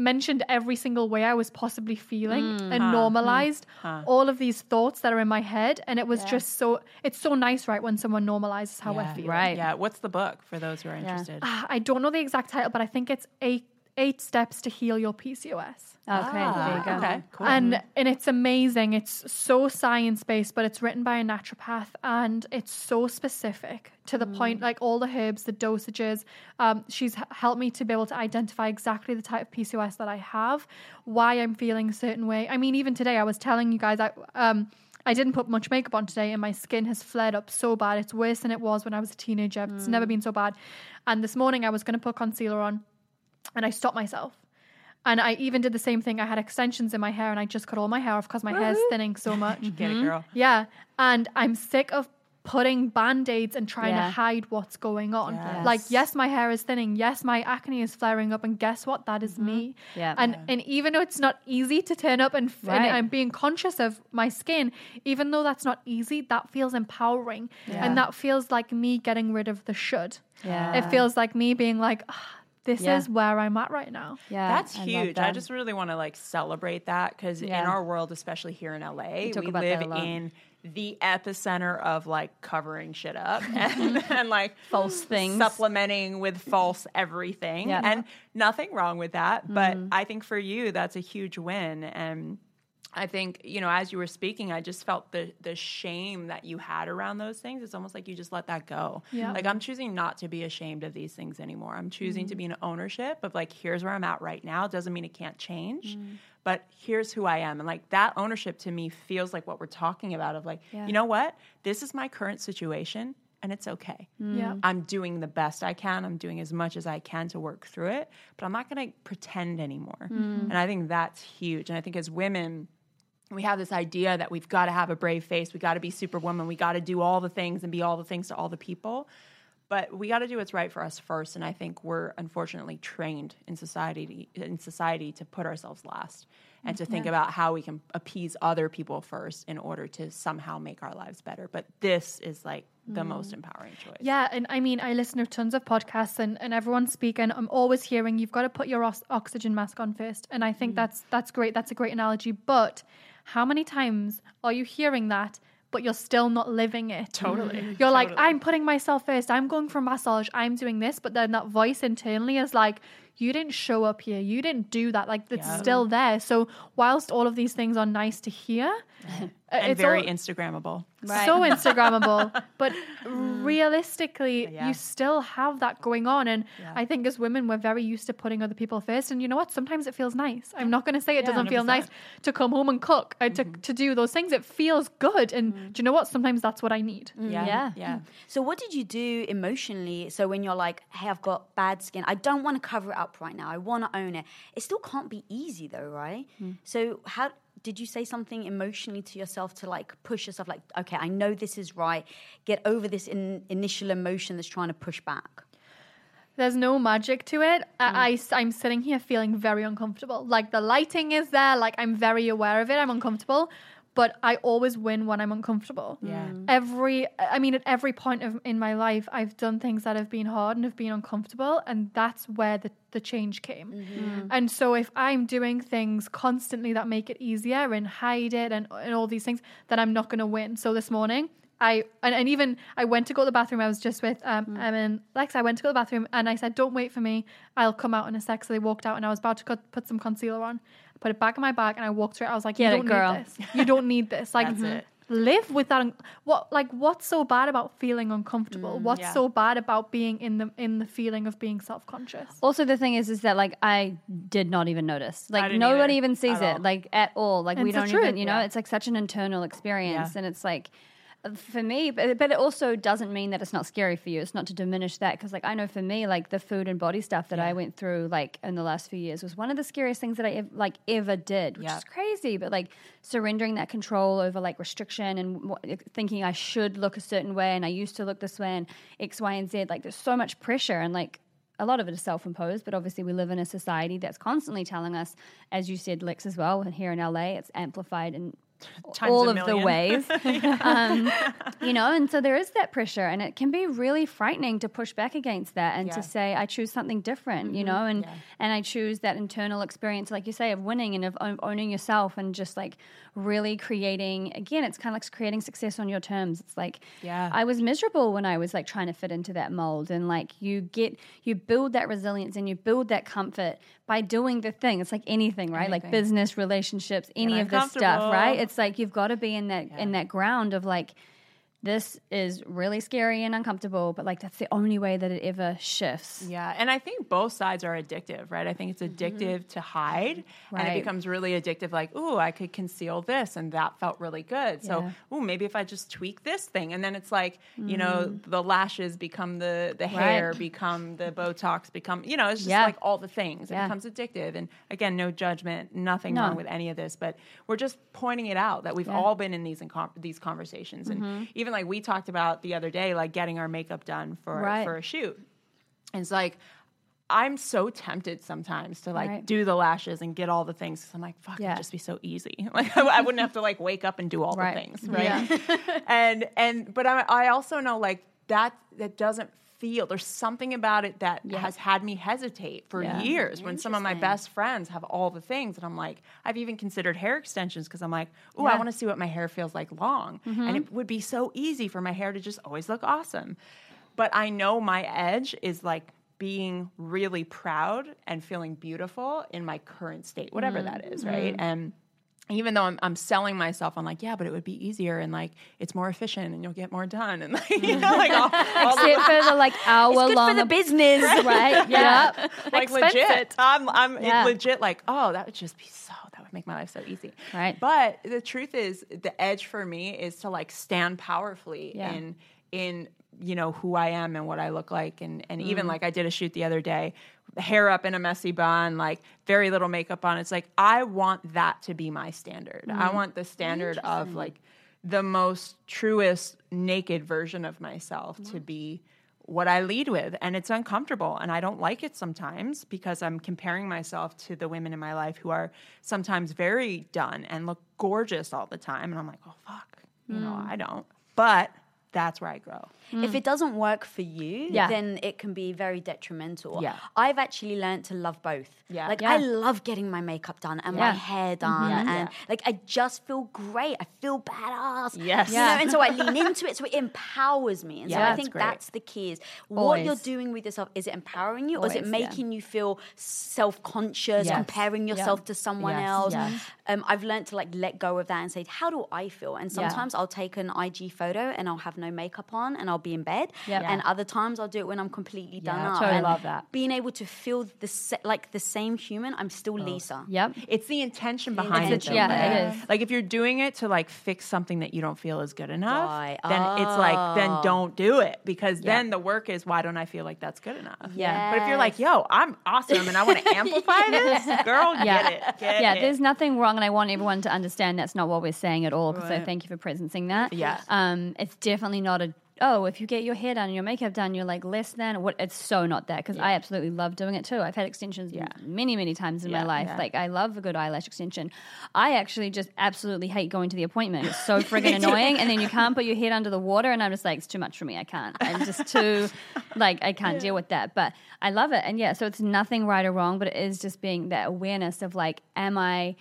S4: mentioned every single way I was possibly feeling and normalized all of these thoughts that are in my head. And it was just so, it's so nice, right, when someone normalizes how we're
S1: Yeah.
S4: feeling.
S3: Right.
S1: Yeah. What's the book for those who are interested?
S4: Ah, I don't know the exact title, but I think it's eight eight steps to heal your PCOS.
S3: okay there you go
S1: Okay. Cool.
S4: And and it's amazing. It's so science based, but it's written by a naturopath and it's so specific to the point. Like all the herbs, the dosages. Um, she's helped me to be able to identify exactly the type of PCOS that I have, why I'm feeling a certain way. I mean, even today, I was telling you guys, I um. I didn't put much makeup on today, and my skin has flared up so bad. It's worse than it was when I was a teenager. It's never been so bad. And this morning, I was going to put concealer on, and I stopped myself. And I even did the same thing. I had extensions in my hair and I just cut all my hair off because my hair is thinning so much.
S1: Get it, girl.
S4: yeah. And I'm sick of putting band-aids and trying
S3: Yeah.
S4: to hide what's going on.
S1: Yes.
S4: Like, yes, my hair is thinning. Yes, my acne is flaring up. And guess what? That is me.
S3: Yeah.
S4: And and even though it's not easy to turn up and, f- and I'm being conscious of my skin, even though that's not easy, that feels empowering. And that feels like me getting rid of the should.
S3: Yeah.
S4: It feels like me being like, "Ah, this
S3: Yeah.
S4: is where I'm at right now.
S3: yeah
S1: That's
S3: I love
S1: huge. I just really want to like celebrate that because in our world, especially here in LA, we,
S3: talk about that
S1: live in the epicenter of like covering shit up and, and like
S3: False things.
S1: supplementing with false everything.
S3: Yeah.
S1: And nothing wrong with that. But mm-hmm. I think for you, that's a huge win. And I think, you know, as you were speaking, I just felt the the shame that you had around those things. It's almost like you just let that go.
S4: Yeah.
S1: Like I'm choosing not to be ashamed of these things anymore. I'm choosing to mm-hmm. be in ownership of like here's where I'm at right now. It Doesn't mean it can't change. Mm. But here's who I am. And like that ownership to me feels like what we're talking about of like,
S3: Yeah.
S1: you know what? This is my current situation and it's okay. Mm.
S4: Yeah.
S1: I'm doing the best I can. I'm doing as much as I can to work through it, but I'm not going to pretend anymore. Mm. And I think that's huge. And I think as women, we have this idea that we've got to have a brave face, we got to be superwoman, we got to do all the things and be all the things to all the people. But we got to do what's right for us first, and I think we're unfortunately trained in society to, in society to put ourselves last and to think about how we can appease other people first in order to somehow make our lives better. But this is like the most mm. empowering choice.
S4: Yeah, and I mean, I listen to tons of podcasts, and, and everyone's speaking. I'm always hearing you've got to put your oxygen mask on first, and I think mm. that's that's great. That's a great analogy. But how many times are you hearing that, but you're still not living it?
S1: Totally.
S4: You're like, I'm putting myself first. I'm going for massage. I'm doing this, but then that voice internally is like, you didn't show up here. You didn't do that. Like it's
S1: Yeah.
S4: still there. So whilst all of these things are nice to hear, uh,
S1: and
S4: it's
S1: very
S4: all-
S1: Instagrammable.
S3: Right.
S4: so Instagrammable. but realistically,
S1: Yeah.
S4: you still have that going on. And I think as women, we're very used to putting other people first. And you know what? Sometimes it feels nice. I'm not going to say it
S3: Yeah,
S4: doesn't feel
S1: 100%.
S4: nice to come home and cook, uh, to, to do those things. It feels good. And do you know what? Sometimes that's what I need.
S1: Yeah.
S3: Yeah.
S1: Yeah.
S2: So, what did you do emotionally? So, when you're like, hey, I've got bad skin, I don't want to cover it up right now. I want to own it. It still can't be easy, though, right? Hmm. So, how did you say something emotionally to yourself to like push yourself, like, okay, I know this is right, get over this in, initial emotion that's trying to push back?
S4: There's no magic to it. I, hmm. I, am sitting here feeling very uncomfortable. Like the lighting is there. Like I'm very aware of it. I'm uncomfortable. But I always win when I'm uncomfortable.
S1: Yeah. Mm.
S4: Every, I mean, at every point of in my life, I've done things that have been hard and have been uncomfortable, and that's where the, the change came. Mm-hmm. Mm. And so, if I'm doing things constantly that make it easier and hide it and, and all these things, then I'm not going to win. So this morning, I and, and even I went to go to the bathroom. I was just with um mm. Em and Lex. I went to go to the bathroom and I said, "Don't wait for me. I'll come out in a sec." So they walked out and I was about to cut, put some concealer on. I put it back in my bag and I walked through it. I was like,
S3: Get
S4: "You don't
S3: girl."
S4: need this. You don't need this. Like,
S1: That's it.
S4: live with that. un- What like what's so bad about feeling uncomfortable? Mm, what's
S1: yeah.
S4: so bad about being in the in the feeling of being self conscious?
S3: Also, the thing is, is that like I did not even notice. Like nobody
S1: either,
S3: even sees it,
S1: all.
S3: like at all. Like we don't even, you know,
S1: Yeah.
S3: it's like such an internal experience,
S1: Yeah.
S3: and it's like for me, but but it also doesn't mean that it's not scary for you. It's not to diminish that because like I know for me, like the food and body stuff that I went through like in the last few years was one of the scariest things that I ev- like ever did, which
S1: Yeah.
S3: is crazy. But like surrendering that control over like restriction and what, thinking I should look a certain way and I used to look this way and X, Y, and Z. Like there's so much pressure and like a lot of it is self-imposed, but obviously we live in a society that's constantly telling us, as you said, Lex, as well. And here in LA, it's amplified
S1: Times
S3: all of the ways, um, you know. And so there is that pressure, and it can be really frightening to push back against that and
S1: Yeah. Mm-hmm.
S3: to say, I choose something different, you know, and and I choose that internal experience, like you say, of winning and of owning yourself, and just like really creating. Again, it's kind of like creating success on your terms. It's like,
S1: Yeah.
S3: I was miserable when I was like trying to fit into that mold. And like you get, you build that resilience and you build that comfort by doing the thing. It's like anything, right? Like business, relationships, any of this stuff, right? It's like you've got to be in that in that ground of like, this is really scary and uncomfortable, but like that's the only way that it ever shifts.
S1: Yeah, and I think both sides are addictive, right? I think it's addictive to hide, and it becomes really addictive. Like, ooh, I could conceal this, and that felt really good. So,
S3: Yeah.
S1: ooh, maybe if I just tweak this thing, and then it's like, you know, the lashes become the the hair,
S3: Right.
S1: become the Botox, become, you know, it's just
S3: Yeah.
S1: like all the things. It
S3: Yeah.
S1: becomes addictive, and again, no judgment, nothing
S3: No.
S1: wrong with any of this, but we're just pointing it out that we've.
S3: Mm-hmm.
S1: all been in these in these conversations, and even like we talked about the other day, like getting our makeup done for
S3: Right.
S1: for a shoot. And it's like I'm so tempted sometimes to like
S3: Right.
S1: do the lashes and get all the things. 'cause I'm like, fuck,
S3: Yeah.
S1: it'd just be so easy. Like I, I wouldn't have to like wake up and do all
S3: Right.
S1: the things, right? and and but I, I also know like that that doesn't feel. There's something about it that has had me hesitate for
S3: Yeah.
S1: years. When some of my best friends have all the things, and I'm like, I've even considered hair extensions because I'm like, oh, I want to see what my hair feels like long, mm-hmm. and it would be so easy for my hair to just always look awesome. But I know my edge is like being really proud and feeling beautiful in my current state, whatever that mm-hmm. is, right? Mm-hmm. And even though I'm, I'm selling myself, I'm like, yeah, but it would be easier and like it's more efficient and you'll get more done and like, you know, like all, all the-
S3: Except for the like hour
S2: It's good
S3: long
S2: for the business.
S3: right? Yeah.
S1: like
S4: Expense
S1: legit. I'm I'm
S3: Yeah.
S1: legit like, oh, that would just be so that would make my life so easy.
S3: Right.
S1: But the truth is the edge for me is to like stand powerfully
S3: Yeah.
S1: in in you know who I am and what I look like and and even
S3: Mm.
S1: like I did a shoot the other day, hair up in a messy bun, like very little makeup on. It's like I want that to be my standard.
S3: Mm.
S1: I want the standard of like the most truest naked version of myself to be what I lead with. And it's uncomfortable. And I don't like it sometimes because I'm comparing myself to the women in my life who are sometimes very done and look gorgeous all the time. And I'm like, oh, fuck, you know, I don't. But that's where I grow.
S2: If it doesn't work for you,
S3: Yeah.
S2: then it can be very detrimental.
S1: Yeah.
S2: I've actually learned to love both.
S1: Yeah.
S2: Like
S3: Yeah.
S2: I love getting my makeup done and my hair done
S1: Yeah.
S2: and like I just feel great. I feel badass.
S1: Yes.
S2: You know, and so I lean into it so it empowers me. And so I think
S1: great.
S2: that's the key is what you're doing with yourself. Is it empowering you or is it
S3: Always,
S2: making you feel self-conscious,
S3: Yes.
S2: comparing yourself to someone
S1: Yes.
S2: else?
S3: Yes.
S2: Um, I've learned to like let go of that and say, how do I feel? And sometimes I'll take an IG photo and I'll have no makeup on and I'll be in bed.
S3: Yep.
S2: And other times I'll do it when I'm completely done
S1: Yeah,
S2: up.
S1: totally
S2: and
S1: love that.
S2: Being able to feel the se- like the same human, I'm still Lisa.
S3: Yep.
S1: It's the intention behind
S3: It's
S1: it. though,
S3: yeah,
S1: right?
S3: it is.
S1: Like if you're doing it to like fix something that you don't feel is good enough,
S2: Right.
S1: then it's like then
S2: Oh.
S1: don't do it because then the work is why don't I feel like that's good enough?
S3: Yeah.
S1: But if you're like, yo, I'm awesome and I want to amplify this, girl,
S3: Yeah.
S1: get it. Get
S3: yeah,
S1: it.
S3: there's nothing wrong, and I want everyone to understand that's not what we're saying at all. So thank you for presencing that.
S1: Yeah.
S3: um, it's definitely not a. Oh, if you get your hair done and your makeup done, you're like less than. What? It's so not that because I absolutely love doing it too. I've had extensions yeah. many, many times in my life.
S1: yeah.
S3: Like I love a good eyelash extension. I actually just absolutely hate going to the appointment. It's so friggin' annoying, and then you can't put your head under the water, and I'm just like, it's too much for me. I can't. I'm just too, like, I can't deal with that. But I love it, and yeah, so it's nothing right or wrong, but it is just being that awareness of like, am I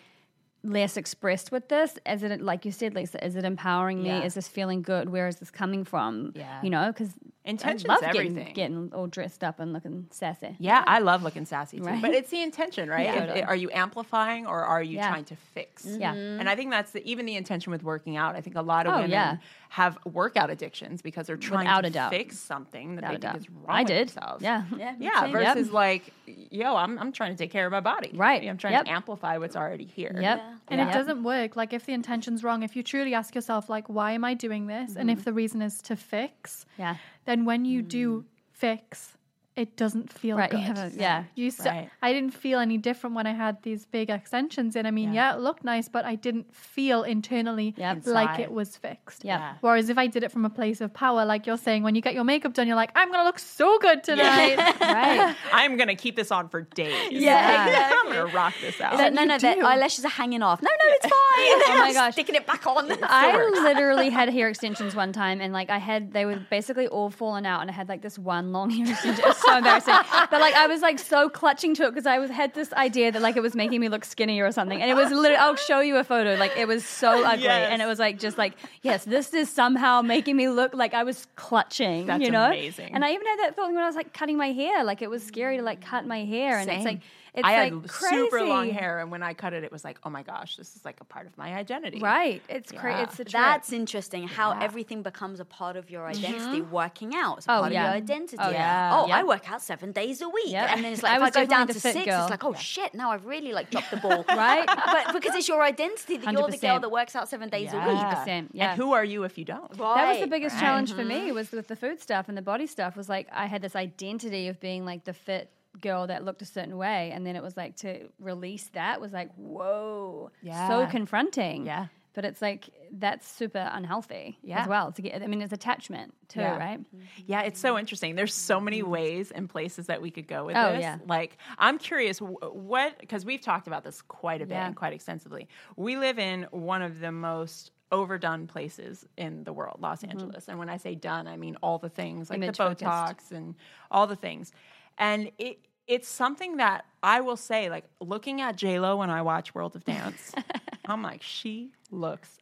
S3: less expressed with this? Is it like you said, Lisa? Is it empowering me?
S1: Yeah.
S3: Is this feeling good? Where is this coming from?
S1: Yeah.
S3: you know, because
S1: Intention's
S3: I love
S1: everything.
S3: Getting, getting all dressed up and looking sassy.
S1: Yeah, I love looking sassy too.
S3: Right?
S1: But it's the intention, right?
S3: Yeah.
S1: Are you amplifying or are you
S3: Yeah.
S1: trying to fix?
S3: Yeah.
S1: And I think that's the, even the intention with working out. I think a lot of
S3: Oh,
S1: women. Have workout addictions because they're trying
S3: Without
S1: to fix something that
S3: Without
S1: they think
S3: doubt.
S1: is wrong
S3: I
S1: with
S3: did.
S1: themselves.
S3: Yeah.
S2: Yeah.
S1: Yeah,
S2: same.
S3: Yep.
S1: versus like, yo, I'm, I'm trying to take care of my body.
S3: Right.
S1: I'm trying
S3: Yep.
S1: to amplify what's already here.
S3: Yep.
S4: And
S3: Yeah.
S4: it doesn't work. Like if the intention's wrong, if you truly ask yourself, like, why am I doing this? And if mm-hmm. the reason is to fix,
S3: Yeah.
S4: then when you do mm-hmm. fix, it doesn't feel
S3: Right.
S4: good.
S3: You have a, yeah.
S4: You st-
S1: Right.
S4: I didn't feel any different when I had these big extensions in. I mean, yeah, it looked nice, but I didn't feel internally
S3: Yep.
S4: like
S1: Inside.
S4: it was fixed.
S3: Yeah.
S1: Yeah.
S4: Whereas if I did it from a place of power, like you're saying, when you get your makeup done, you're like, I'm gonna look so good tonight.
S3: Right.
S1: I'm going to keep this on for days.
S2: Yeah,
S1: I'm going to rock this out.
S2: It's like, no, no, the
S4: do.
S2: eyelashes are hanging off. No, no, it's oh fine.
S3: Oh my
S2: I'm
S3: gosh.
S2: Sticking it back on.
S3: I literally had hair extensions one time, and like I had, they were basically all fallen out, and I had like this one long hair extension. So embarrassing, but like I was like so clutching to it because I was had this idea that like it was making me look skinnier or something, and it was literally. I'll show you a photo. Like it was so ugly,
S1: Yes.
S3: and it was like just like yes, this is somehow making me look like I was clutching.
S1: That's
S3: you know,
S1: amazing.
S3: And I even had that feeling when I was like cutting my hair. Like it was scary to like cut my hair, and it's like it's
S1: I
S3: like
S1: had
S3: crazy.
S1: super long hair, and when I cut it, it was like, oh my gosh, this is like a part of my identity.
S3: Right. It's crazy.
S1: Yeah.
S3: It's the trip.
S2: That's interesting. How
S1: Yeah.
S2: everything becomes a part of your mm-hmm. identity. Working out is a
S3: Oh,
S2: part
S3: yeah.
S2: of your identity.
S3: Oh,
S1: yeah.
S2: Oh, I work out seven days a week,
S3: Yep.
S2: and then it's like
S3: I
S2: if
S3: was
S2: I go down to six,
S3: girl.
S2: it's like, oh shit, now I've really like dropped the ball,
S3: Right.
S2: but because it's your identity that you're the girl that works out seven days a week.
S3: 100%, yeah.
S1: And who are you if you don't?
S3: That was the biggest
S1: Right.
S3: challenge for me mm-hmm. was with the food stuff and the body stuff was like I had this identity of being like the fit girl that looked a certain way and then it was like to release that was like whoa
S1: yeah.
S3: so confronting
S1: Yeah.
S3: but it's like that's super unhealthy
S1: Yeah.
S3: as well to get I mean it's attachment too
S1: Yeah.
S3: right
S1: Yeah, it's so interesting. There's so many ways and places that we could go with
S3: Oh,
S1: this.
S3: yeah.
S1: Like, I'm curious what because we've talked about this quite a bit
S3: Yeah.
S1: and quite extensively. We live in one of the most overdone places in the world, Los Angeles. And when I say done, I mean all the things like
S3: Mm-hmm. Image
S1: the
S3: focused.
S1: Botox and all the things. And it it's something that I will say, like looking at J Lo when I watch World of Dance, I'm like, she looks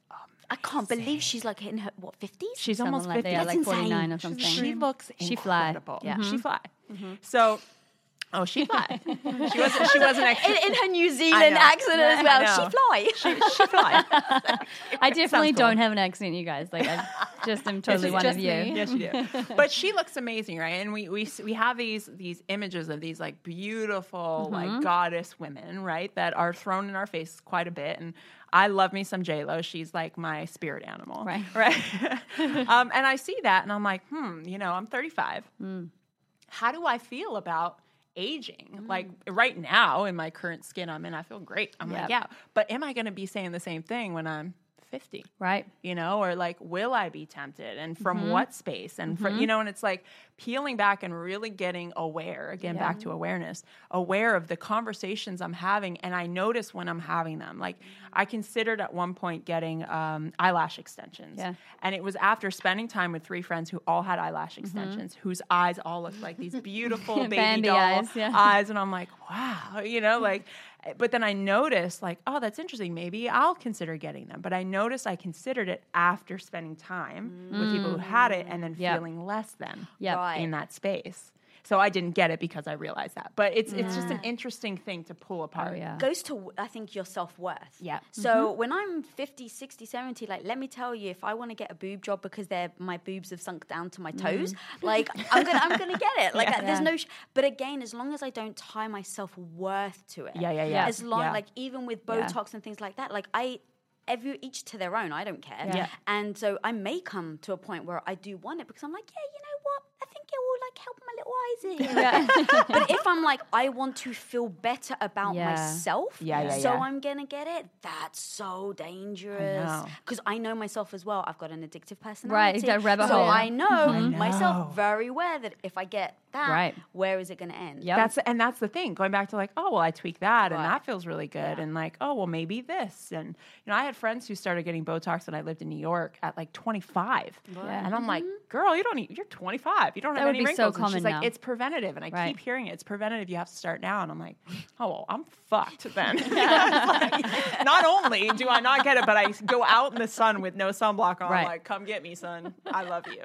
S2: I can't believe she's like in her what fifties.
S1: She's
S3: Something
S1: almost
S3: like
S1: 50.
S3: that,
S2: That's
S3: like 49 or something
S1: She looks
S3: She fly.
S1: incredible.
S3: Yeah.
S1: she mm-hmm. fly. Mm-hmm. So, oh, she fly. she wasn't. She wasn't
S2: in,
S1: actually.
S2: in her New Zealand
S1: know.
S2: accent as well. She fly.
S1: She, she fly.
S3: I definitely
S1: cool.
S3: don't have an accent you guys like I just am totally one
S4: just
S3: of you
S4: me.
S1: yes, you do. But she looks amazing, right? And we we we have these these images of these like beautiful
S3: Mm-hmm.
S1: like goddess women, right? That are thrown in our face quite a bit. And I love me some J Lo. She's like my spirit animal,
S3: Right.
S1: Right. um, and I see that, and I'm like, hmm, you know, I'm 35.
S3: Mm.
S1: How do I feel about? Aging. Mm. Like right now in my current skin I'm in, I feel great. I'm like, yeah, but am I going to be saying the same thing when I'm 50?
S3: Right.
S1: you know, or like, will I be tempted and from
S3: Mm-hmm.
S1: what space? And for, you know, and it's like peeling back and really getting aware, again, back to awareness, aware of the conversations I'm having. And I notice when I'm having them. Like, I considered at one point getting um, eyelash extensions.
S3: Yeah.
S1: And it was after spending time with three friends who all had eyelash extensions, whose eyes all looked like these beautiful baby doll
S3: eyes, yeah.
S1: eyes. And I'm like, wow, you know, like, Eh, but then I noticed, like, oh, that's interesting. Maybe I'll consider getting them. But I noticed I considered it after spending time with people who had it mm. and then
S3: Yep.
S1: feeling less than
S3: Yep.
S1: In that space. So I didn't get it because I realized that. But it's it's just an interesting thing to pull oh, apart.
S3: Oh, yeah.
S2: goes to i think your self-worth
S1: Yeah.
S2: so mm-hmm. when i'm 50 60 70 like let me tell you if i want to get a boob job because they're my boobs have sunk down to my mm-hmm. toes like i'm gonna i'm gonna get it like
S1: Yeah.
S2: there's
S3: Yeah.
S2: no sh- but again as long as i don't tie my self-worth to it
S1: Yeah, yeah, yeah.
S2: as long
S1: Yeah.
S2: like even with
S3: Yeah.
S2: botox and things like that like i every each to their own i don't care
S3: Yeah.
S2: and so i may come to a point where i do want it because i'm like yeah you know what i think it will like help my little eyes here but if i'm like i want to feel better about
S3: Yeah.
S2: myself
S1: Yeah, yeah,
S2: so
S1: yeah.
S2: i'm gonna get it that's so dangerous because I, know myself as well i've got an addictive
S3: Right,
S2: personality
S3: that rabbit
S2: so
S3: hole.
S2: i know mm-hmm.
S1: know.
S2: myself very well that if i get that
S3: Right.
S2: where is it gonna end
S3: Yep.
S1: That's and that's the thing. Going back to like, oh well, I tweak that and that feels really good, and like, oh well, maybe this. And you know, I had friends who started getting Botox when I lived in New York at like 25, and I'm like, mm-hmm. girl, you don't, need, you're 25, you don't
S3: That
S1: have
S3: would
S1: any
S3: be so
S1: wrinkles. and
S3: common
S1: she's like, it's preventative, and I
S3: Right.
S1: keep hearing it. It's preventative. You have to start now, and I'm like, oh well, I'm fucked then. Like, not only do I not get it, but I go out in the sun with no sunblock on.
S3: Right.
S1: I'm like, come get me, son. I love you.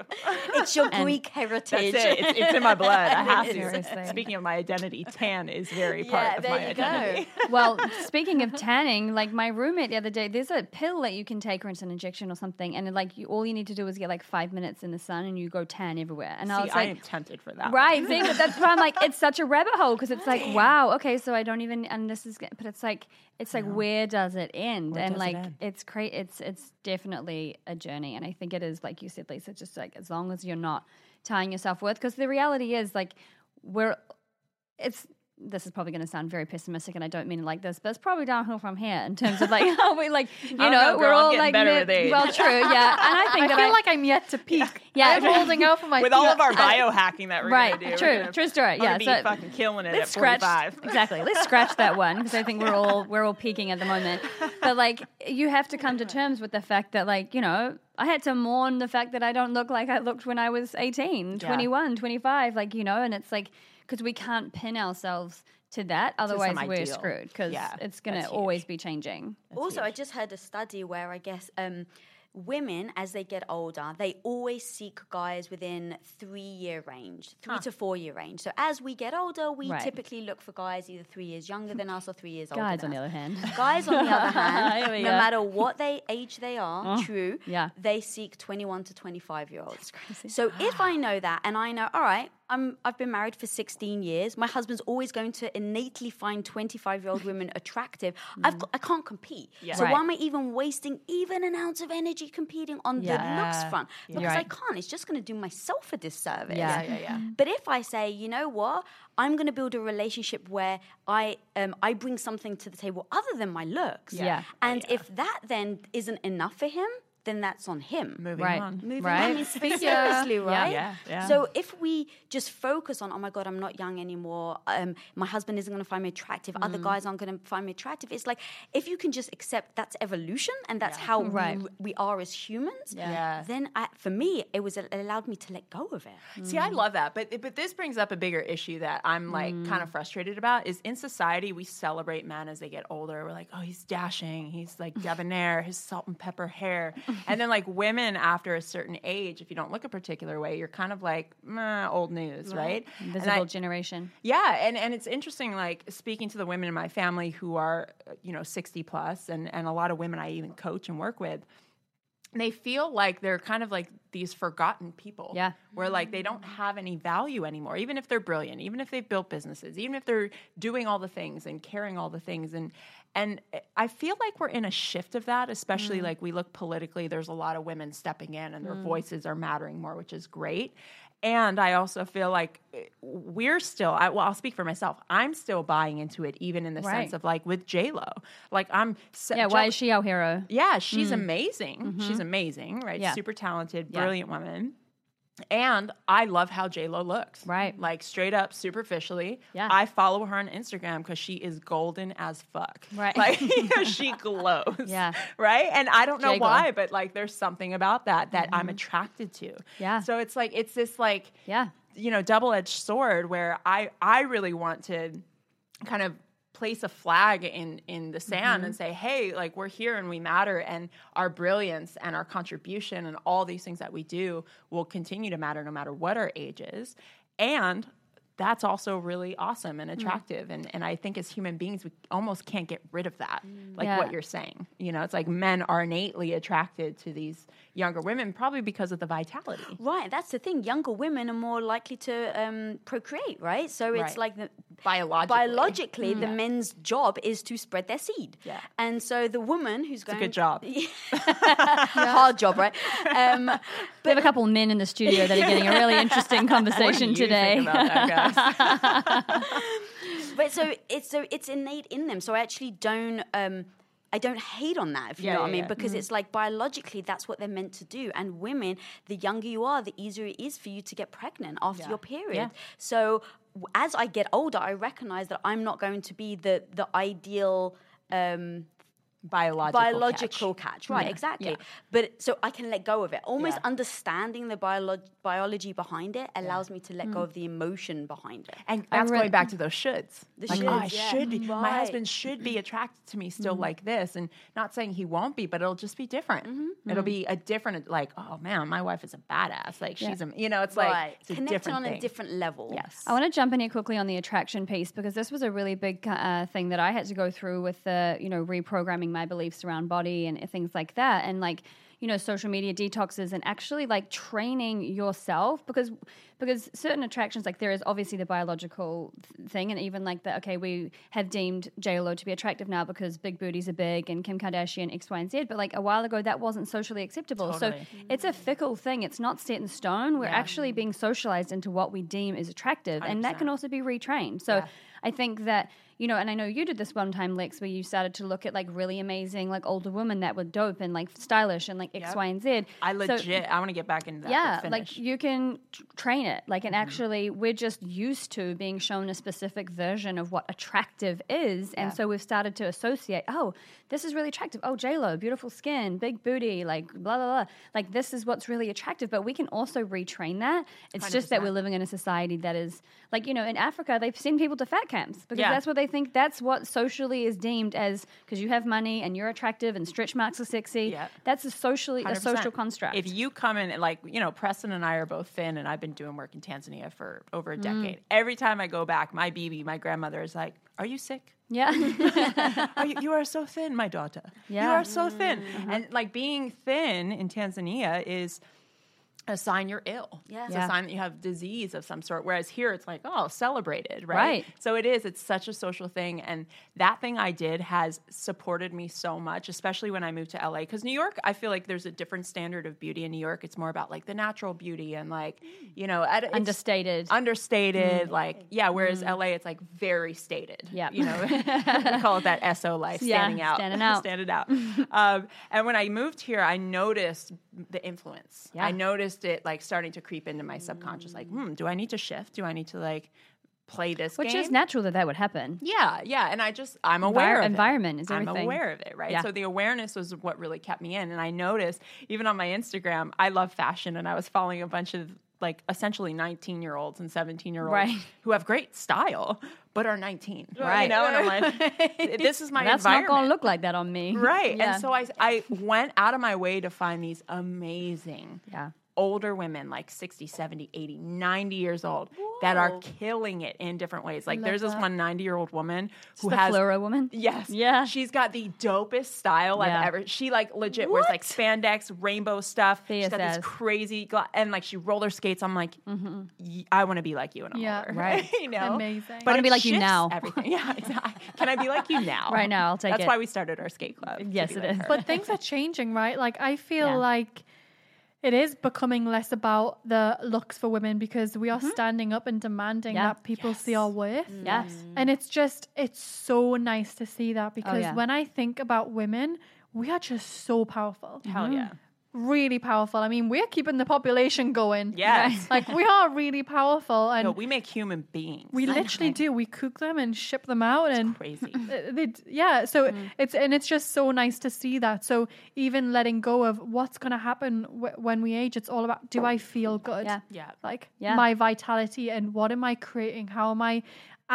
S2: it's your greek heritage
S1: That's it. It's, it's in my blood. I have to. Speaking of my identity, tan is very
S2: yeah
S1: part of my
S2: there you go
S1: identity.
S3: well, speaking of tanning, like my roommate the other day, there's a pill that you can take or it's an injection or something, and like you, all you need to do is get like five minutes in the sun and you go tan everywhere. And I
S1: See,
S3: like,
S1: I am tempted for that.
S3: Right, see, but that's why I'm like, it's such a rabbit hole because it's like, wow, okay, so I don't even, and this is, but it's like, it's like, where does it end?
S1: Where
S3: and
S1: does it
S3: like,
S1: end?
S3: it's great, it's it's definitely a journey, and I think it is, like you said, Lisa, just like as long as you're not tying yourself worth, because the reality is, like, we're, it's. This is probably going to sound very pessimistic, and I don't mean it like this, but it's probably downhill from here in terms of like how we like, you oh,
S1: know, know,
S3: we're all like, mid- well, true, yeah, and I think
S4: I
S3: that
S4: feel
S3: I,
S4: like I'm yet to peak.
S3: Yeah.
S4: I'm holding out for my
S1: With all of our biohacking that we're
S3: Right,
S1: do,
S3: true, true story, yeah,
S1: gonna be
S3: so
S1: fucking killing it at
S3: scratch
S1: 45.
S3: exactly let's scratch that one because i think we're all we're all peaking at the moment but like you have to come to terms with the fact that like you know i had to mourn the fact that i don't look like i looked when i was 18
S1: Yeah.
S3: 21 25 like you know and it's like because we can't pin ourselves to that otherwise
S1: some
S3: we're screwed because
S1: Yeah,
S3: it's going to always be changing
S2: also, I just heard a study where I guess um, women, as they get older, they always seek guys within three year range, three to four year range. So as we get older, we
S3: Right.
S2: typically look for guys either three years younger than us or three years older.
S3: guys on the other hand
S2: Guys, on the other hand, no
S3: go.
S2: matter what they age they are, true,
S3: yeah.
S2: they seek 21 to 25 year olds. So if I know that and I know, all right, I'm, I've been married for 16 years, my husband's always going to innately find 25 year old women attractive, I've got, I can't compete.
S1: Yeah.
S2: So
S3: Right.
S2: why am I even wasting even an ounce of energy competing on the looks front? Because I can't. It's just going to do myself a disservice.
S3: Yeah.
S1: yeah, yeah.
S2: But if I say, you know what, I'm going to build a relationship where I um, I bring something to the table other than my looks.
S3: Yeah.
S2: And if that then isn't enough for him, then that's on him.
S1: Moving
S3: Right.
S1: on.
S2: Moving
S3: Right.
S2: on. I mean, seriously, right?
S1: Yeah, yeah.
S2: So if we just focus on, oh my God, I'm not young anymore. Um, my husband isn't going to find me attractive. Other
S3: Mm.
S2: guys aren't going to find me attractive. It's like if you can just accept that's evolution and that's how
S3: Right.
S2: we, we are as humans.
S1: Yeah.
S2: Then I, for me, it was it allowed me to let go of it.
S1: See, I love that, but but this brings up a bigger issue that I'm like kind of frustrated about. Is in society we celebrate men as they get older. We're like, oh, he's dashing, he's like debonair, his salt and pepper hair, and then like women after a certain age, if you don't look a particular way, you're kind of like old news, right? And I-
S3: invisible generation
S1: yeah, and, and it's interesting, like speaking to the women in my family who are, you know, 60 plus, and, and a lot of women I even coach and work with, they feel like they're kind of like these forgotten people.
S3: Yeah.
S1: Where like they don't have any value anymore, even if they're brilliant, even if they've built businesses, even if they're doing all the things and carrying all the things. And and eh, I feel like we're in a shift of that, especially mm. like we look politically, there's a lot of women stepping in and their mm. voices are mattering more, which is great. and I also feel like eh, we're still. I, well, I'll speak for myself. I'm still buying into it, even in the
S3: Right.
S1: sense of like with J Lo. Like I'm. se-
S3: Yeah, why
S1: J-
S3: is she our hero? Uh?
S1: yeah, she's mm. amazing. She's mm-hmm. amazing, right?
S3: Mm-hmm. Yeah.
S1: Super talented,
S3: Yeah.
S1: brilliant woman. And I love how J Lo looks.
S3: Right.
S1: Like straight up, superficially.
S3: Yeah.
S1: I follow her on Instagram because she is golden as fuck.
S3: Right.
S1: Like she glows.
S3: Yeah.
S1: Right. And I don't know
S3: J-Glow.
S1: why, but like there's something about that that I'm attracted to.
S3: Mm-hmm. Yeah.
S1: So it's like it's this like
S3: Yeah.
S1: you know double edged sword where I I really want to kind of place a flag in in the sand and mm-hmm. say hey like we're here and we matter and our brilliance and our contribution and all these things that we do will continue to matter no matter what our age is. And that's also really awesome and mm. attractive and and I think as human beings we almost can't get rid of that like
S3: Yeah.
S1: what you're saying. You know it's like men are innately attracted to these younger women probably because of the vitality
S2: Right, that's the thing. Younger women are more likely to um, procreate, right? So it's
S1: Right.
S2: like the
S1: biologically
S2: biologically, the men's job is to spread their seed.
S1: Yeah.
S2: And so the woman who's going It's
S1: a good job.
S2: A hard job, right? Um,
S3: We have a couple of men in the studio that are getting a really interesting
S1: What do
S3: conversation
S1: you
S3: today.
S1: think about that, guys?
S2: but so it's so it's innate in them. So I actually don't um I don't hate on that, if you
S1: Yeah,
S2: know what
S1: yeah,
S2: I mean,
S1: yeah.
S2: because it's like biologically that's what they're meant to do. And women, the younger you are, the easier it is for you to get pregnant after your period. So as I get older, I recognize that I'm not going to be the the ideal um,
S1: biological
S2: biological
S1: catch.
S2: catch, right?
S1: Yeah,
S2: Exactly.
S1: yeah.
S2: But so I can let go of it. Almost
S1: Yeah.
S2: understanding the biolo- biology behind it allows me to let go hmm. of the emotion behind it.
S1: And that's
S3: re-
S1: going back to those shoulds.
S2: The
S1: like, oh, I
S2: yeah.
S1: should be. My husband should be attracted to me still mm-hmm. like this, and not saying he won't be, but it'll just be different. Mm-hmm. It'll mm-hmm. be a different, like, oh man, my wife is a badass. Like she's, a, you know, it's like
S2: right.
S1: it's a
S2: Connecting
S1: different
S2: on
S1: thing.
S2: a different level.
S1: Yes.
S3: I want to jump in here quickly on the attraction piece because this was a really big uh, thing that I had to go through with the, you know, reprogramming my beliefs around body and things like that. And like, you know, social media detoxes and actually like training yourself because because certain attractions like there is obviously the biological th- thing and even like the okay we have deemed J Lo to be attractive now because big booties are big and Kim Kardashian X Y and Z. But like a while ago that wasn't socially acceptable.
S1: Totally.
S3: so it's a fickle thing. It's not set in stone. We're actually being socialized into what we deem is attractive. And that can also be retrained. So I think that you know, and I know you did this one time, Lex, where you started to look at like really amazing, like older women that were dope and like stylish and like X, Y, and Z.
S1: I
S3: So-
S1: legit, I want to get back into that.
S3: yeah, like you can t- train it. Like,
S1: Mm-hmm.
S3: and actually, we're just used to being shown a specific version of what attractive is, and so we've started to associate. Oh, this is really attractive. Oh, J Lo, beautiful skin, big booty, like blah blah blah. Like this is what's really attractive. But we can also retrain that. It's just that we're living in a society that is like you know, in Africa, they've send people to fat camps because
S1: Yeah.
S3: that's what they think. That's what socially is deemed as because you have money and you're attractive and stretch marks are sexy.
S1: Yeah.
S3: That's a socially a
S1: 100%.
S3: social construct.
S1: If you come in, like, you know, Preston and I are both thin, and I've been doing work in Tanzania for over a
S3: Mm.
S1: decade. Every time I go back, my Bibi, my grandmother, is like, Are you sick?
S3: yeah.
S1: Are you, you are so thin, my daughter.
S3: Yeah.
S1: You are so thin.
S3: Mm-hmm.
S1: And like being thin in Tanzania is a sign you're ill.
S2: Yeah.
S1: It's
S3: Yeah.
S1: a sign that you have disease of some sort. Whereas here it's like, oh, celebrated, right?
S3: Right.
S1: So it is. It's such a social thing. And that thing I did has supported me so much, especially when I moved to LA. Because New York, I feel like there's a different standard of beauty in New York. It's more about like the natural beauty and like, mm. you know, at, it's
S3: Understated.
S1: Understated, mm. like, yeah, whereas mm. LA, it's like very stated.
S3: Yeah.
S1: You know, we call it that SO life,
S3: Yeah,
S1: standing out.
S3: standing out.
S1: standing out. um, and when I moved here, I noticed the influence.
S3: Yeah.
S1: I noticed it like starting to creep into my subconscious. Like, hmm, do I need to shift? Do I need to like play this
S3: Which
S1: game?
S3: is natural that that would happen.
S1: Yeah, yeah, and I just I'm aware of
S3: environment
S1: it.
S3: is
S1: I'm
S3: everything.
S1: aware of it, right?
S3: Yeah.
S1: So the awareness was what really kept me in, and I noticed even on my Instagram, I love fashion, and I was following a bunch of like essentially 19 year olds and 17 year olds
S3: Right.
S1: who have great style but are 19
S3: Right.
S1: you know and i'm like this is my environment.
S3: That's not going to look like that on me.
S1: right
S3: Yeah.
S1: and so I, I went out of my way to find these amazing
S3: Yeah.
S1: Older women like 60 70 80 90 years old that are killing it in different ways like there's this one 90 year old woman who
S3: the
S1: has
S3: fluoro woman.
S1: Yes.
S3: Yeah.
S1: She's got the dopest style
S3: Yeah.
S1: I've ever. She like legit wears like spandex, rainbow stuff. She's got this crazy gla- and like she roller skates. I'm like, mm-hmm. y- I want to be like you when I'm
S4: Yeah.
S1: older.
S3: Right.
S1: you know.
S4: Amazing.
S1: But
S3: Wanna be like you now.
S1: Everything. Yeah. Exactly. Can I be like you now?
S3: Right now, I'll take it.
S1: That's
S3: it.
S1: why we started our skate club.
S3: Yes,
S1: be
S3: it
S1: like
S3: is.
S1: her.
S4: But things are changing, right? Like I feel
S3: Yeah.
S4: like it is becoming less about the looks for women because we are mm-hmm. standing up and demanding
S3: Yeah.
S4: that people see our worth. Mm.
S3: Yes.
S4: And it's just, it's so nice to see that because oh,
S3: yeah.
S4: when I think about women, we are just so powerful.
S1: Hell mm-hmm. yeah.
S4: Really powerful. I mean, we're keeping the population going.
S1: Yes.
S4: Like, we are really powerful. And
S1: No, we make human beings.
S4: we literally do. We cook them and ship them out. and
S1: crazy.
S4: uh, they, yeah so
S3: Mm.
S4: it's and it's just so nice to see that so even letting go of what's going to happen w- when we age it's all about do i feel good
S3: Yeah.
S1: Yeah.
S4: like
S3: Yeah.
S4: my vitality and what am i creating how am i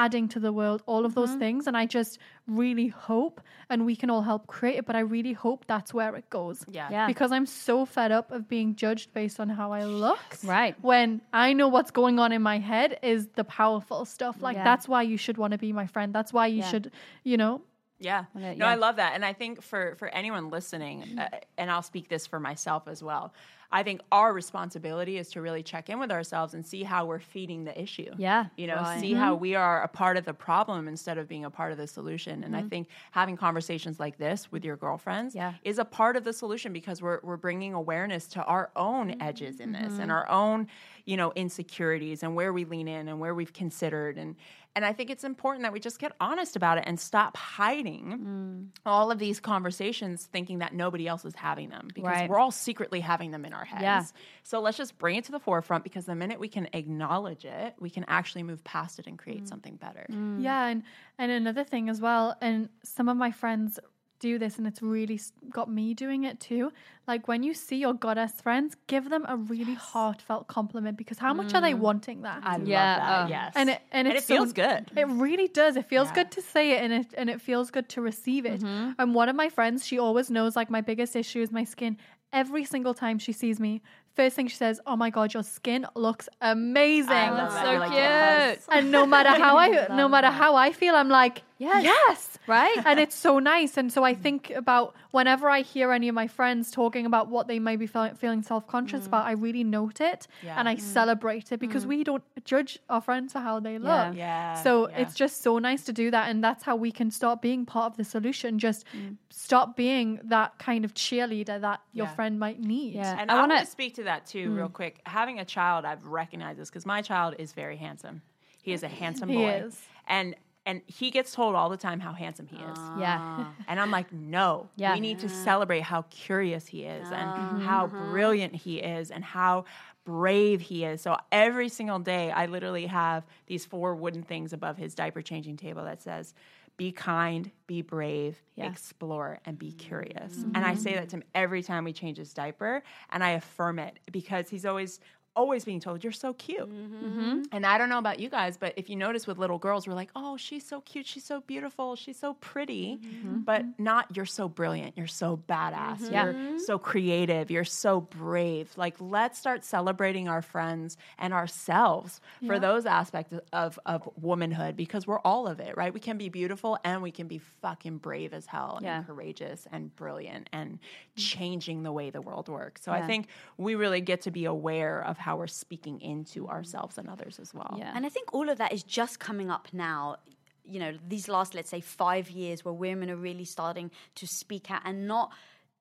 S4: adding to the world all of
S3: Mm-hmm.
S4: those things and i just really hope and we can all help create it but i really hope that's where it goes
S1: Yeah.
S3: Yeah.
S4: because i'm so fed up of being judged based on how i look
S3: Right.
S4: when I know what's going on in my head is the powerful stuff. Like
S3: Yeah.
S4: that's why you should want to be my friend. That's why you
S3: Yeah.
S4: should, you know.
S1: Yeah. No,
S3: yeah.
S1: I love that. And I think for for anyone listening, uh, and I'll speak this for myself as well. I think our responsibility is to really check in with ourselves and see how we're feeding the issue.
S3: Yeah.
S1: You know,
S2: Right.
S1: see how mm-hmm. we are a part of the problem instead of being a part of the solution. And I mm-hmm. think having conversations like this with your girlfriends
S3: Yeah.
S1: is a part of the solution because we're we're bringing awareness to our own edges in this and mm-hmm. our own, you know, insecurities and where we lean in and where we've considered and and I think it's important that we just get honest about it and stop hiding mm. all of these conversations thinking that nobody else is having them because
S3: Right.
S1: we're all secretly having them in our heads.
S3: Yeah.
S1: So let's just bring it to the forefront because the minute we can acknowledge it, we can actually move past it and create mm. something better. Mm.
S4: Yeah, and and another thing as well, and some of my friends do this, and it's really got me doing it too. Like when you see your goddess friends, give them a really heartfelt compliment because how much are they wanting that?
S1: I
S3: Yeah,
S1: love that.
S3: uh,
S1: yes.
S4: and it and,
S1: And it feels
S4: so-
S1: good.
S4: It really does. It feels
S1: Yeah.
S4: good to say it, and it and it feels good to receive it.
S3: Mm-hmm.
S4: And one of my friends, she always knows like my biggest issue is my skin. Every single time she sees me, first thing she says, "Oh my god, your skin looks amazing."
S1: I love
S3: That's
S1: that.
S3: so
S1: You're like,
S3: cute.
S1: yes.
S4: and no matter how I no matter how I feel, I'm like,
S3: Yes.
S4: yes,
S3: Right?
S4: and it's so nice. And so I mm. think about whenever I hear any of my friends talking about what they may be feel, feeling self conscious
S3: Mm.
S4: about, I really note it
S1: Yeah.
S4: and I mm. celebrate it because mm. we don't judge our friends for how they look.
S1: Yeah,
S4: So
S1: yeah.
S4: it's just so nice to do that, and that's how we can start being part of the solution. Just stop being that kind of cheerleader that your
S1: Yeah.
S4: friend might need.
S3: Yeah.
S1: And
S3: I
S1: I,
S3: wanna-
S1: speak to that too, real quick. Having a child, I've recognized this because my child is very handsome. He is a handsome
S4: He
S1: boy,
S4: is.
S1: and and he gets told all the time how handsome he is.
S3: Yeah.
S1: And I'm like, no,
S3: Yeah.
S1: we need to celebrate how curious he is and uh-huh. how uh-huh. brilliant he is and how brave he is. So every single day, I literally have these four wooden things above his diaper changing table that says, be kind, be brave,
S3: Yeah.
S1: explore, and be curious. And I mm-hmm. say that to him every time we change his diaper, and I affirm it because he's always always being told you're so cute. Mm-hmm. And I don't know about you guys, but if you notice with little girls, we're like, oh, she's so cute, she's so beautiful, she's so pretty, mm-hmm. but not you're so brilliant, you're so badass, mm-hmm. you're so creative, you're so brave. Like, let's start celebrating our friends and ourselves for those aspects of, of womanhood because we're all of it, right? We can be beautiful and we can be fucking brave as hell
S3: Yeah.
S1: and courageous and brilliant and mm. changing the way the world works. So I think we really get to be aware of how we're speaking into ourselves and others as well.
S3: Yeah.
S2: And I think all of that is just coming up now. You know, these last, let's say, five years where women are really starting to speak out and not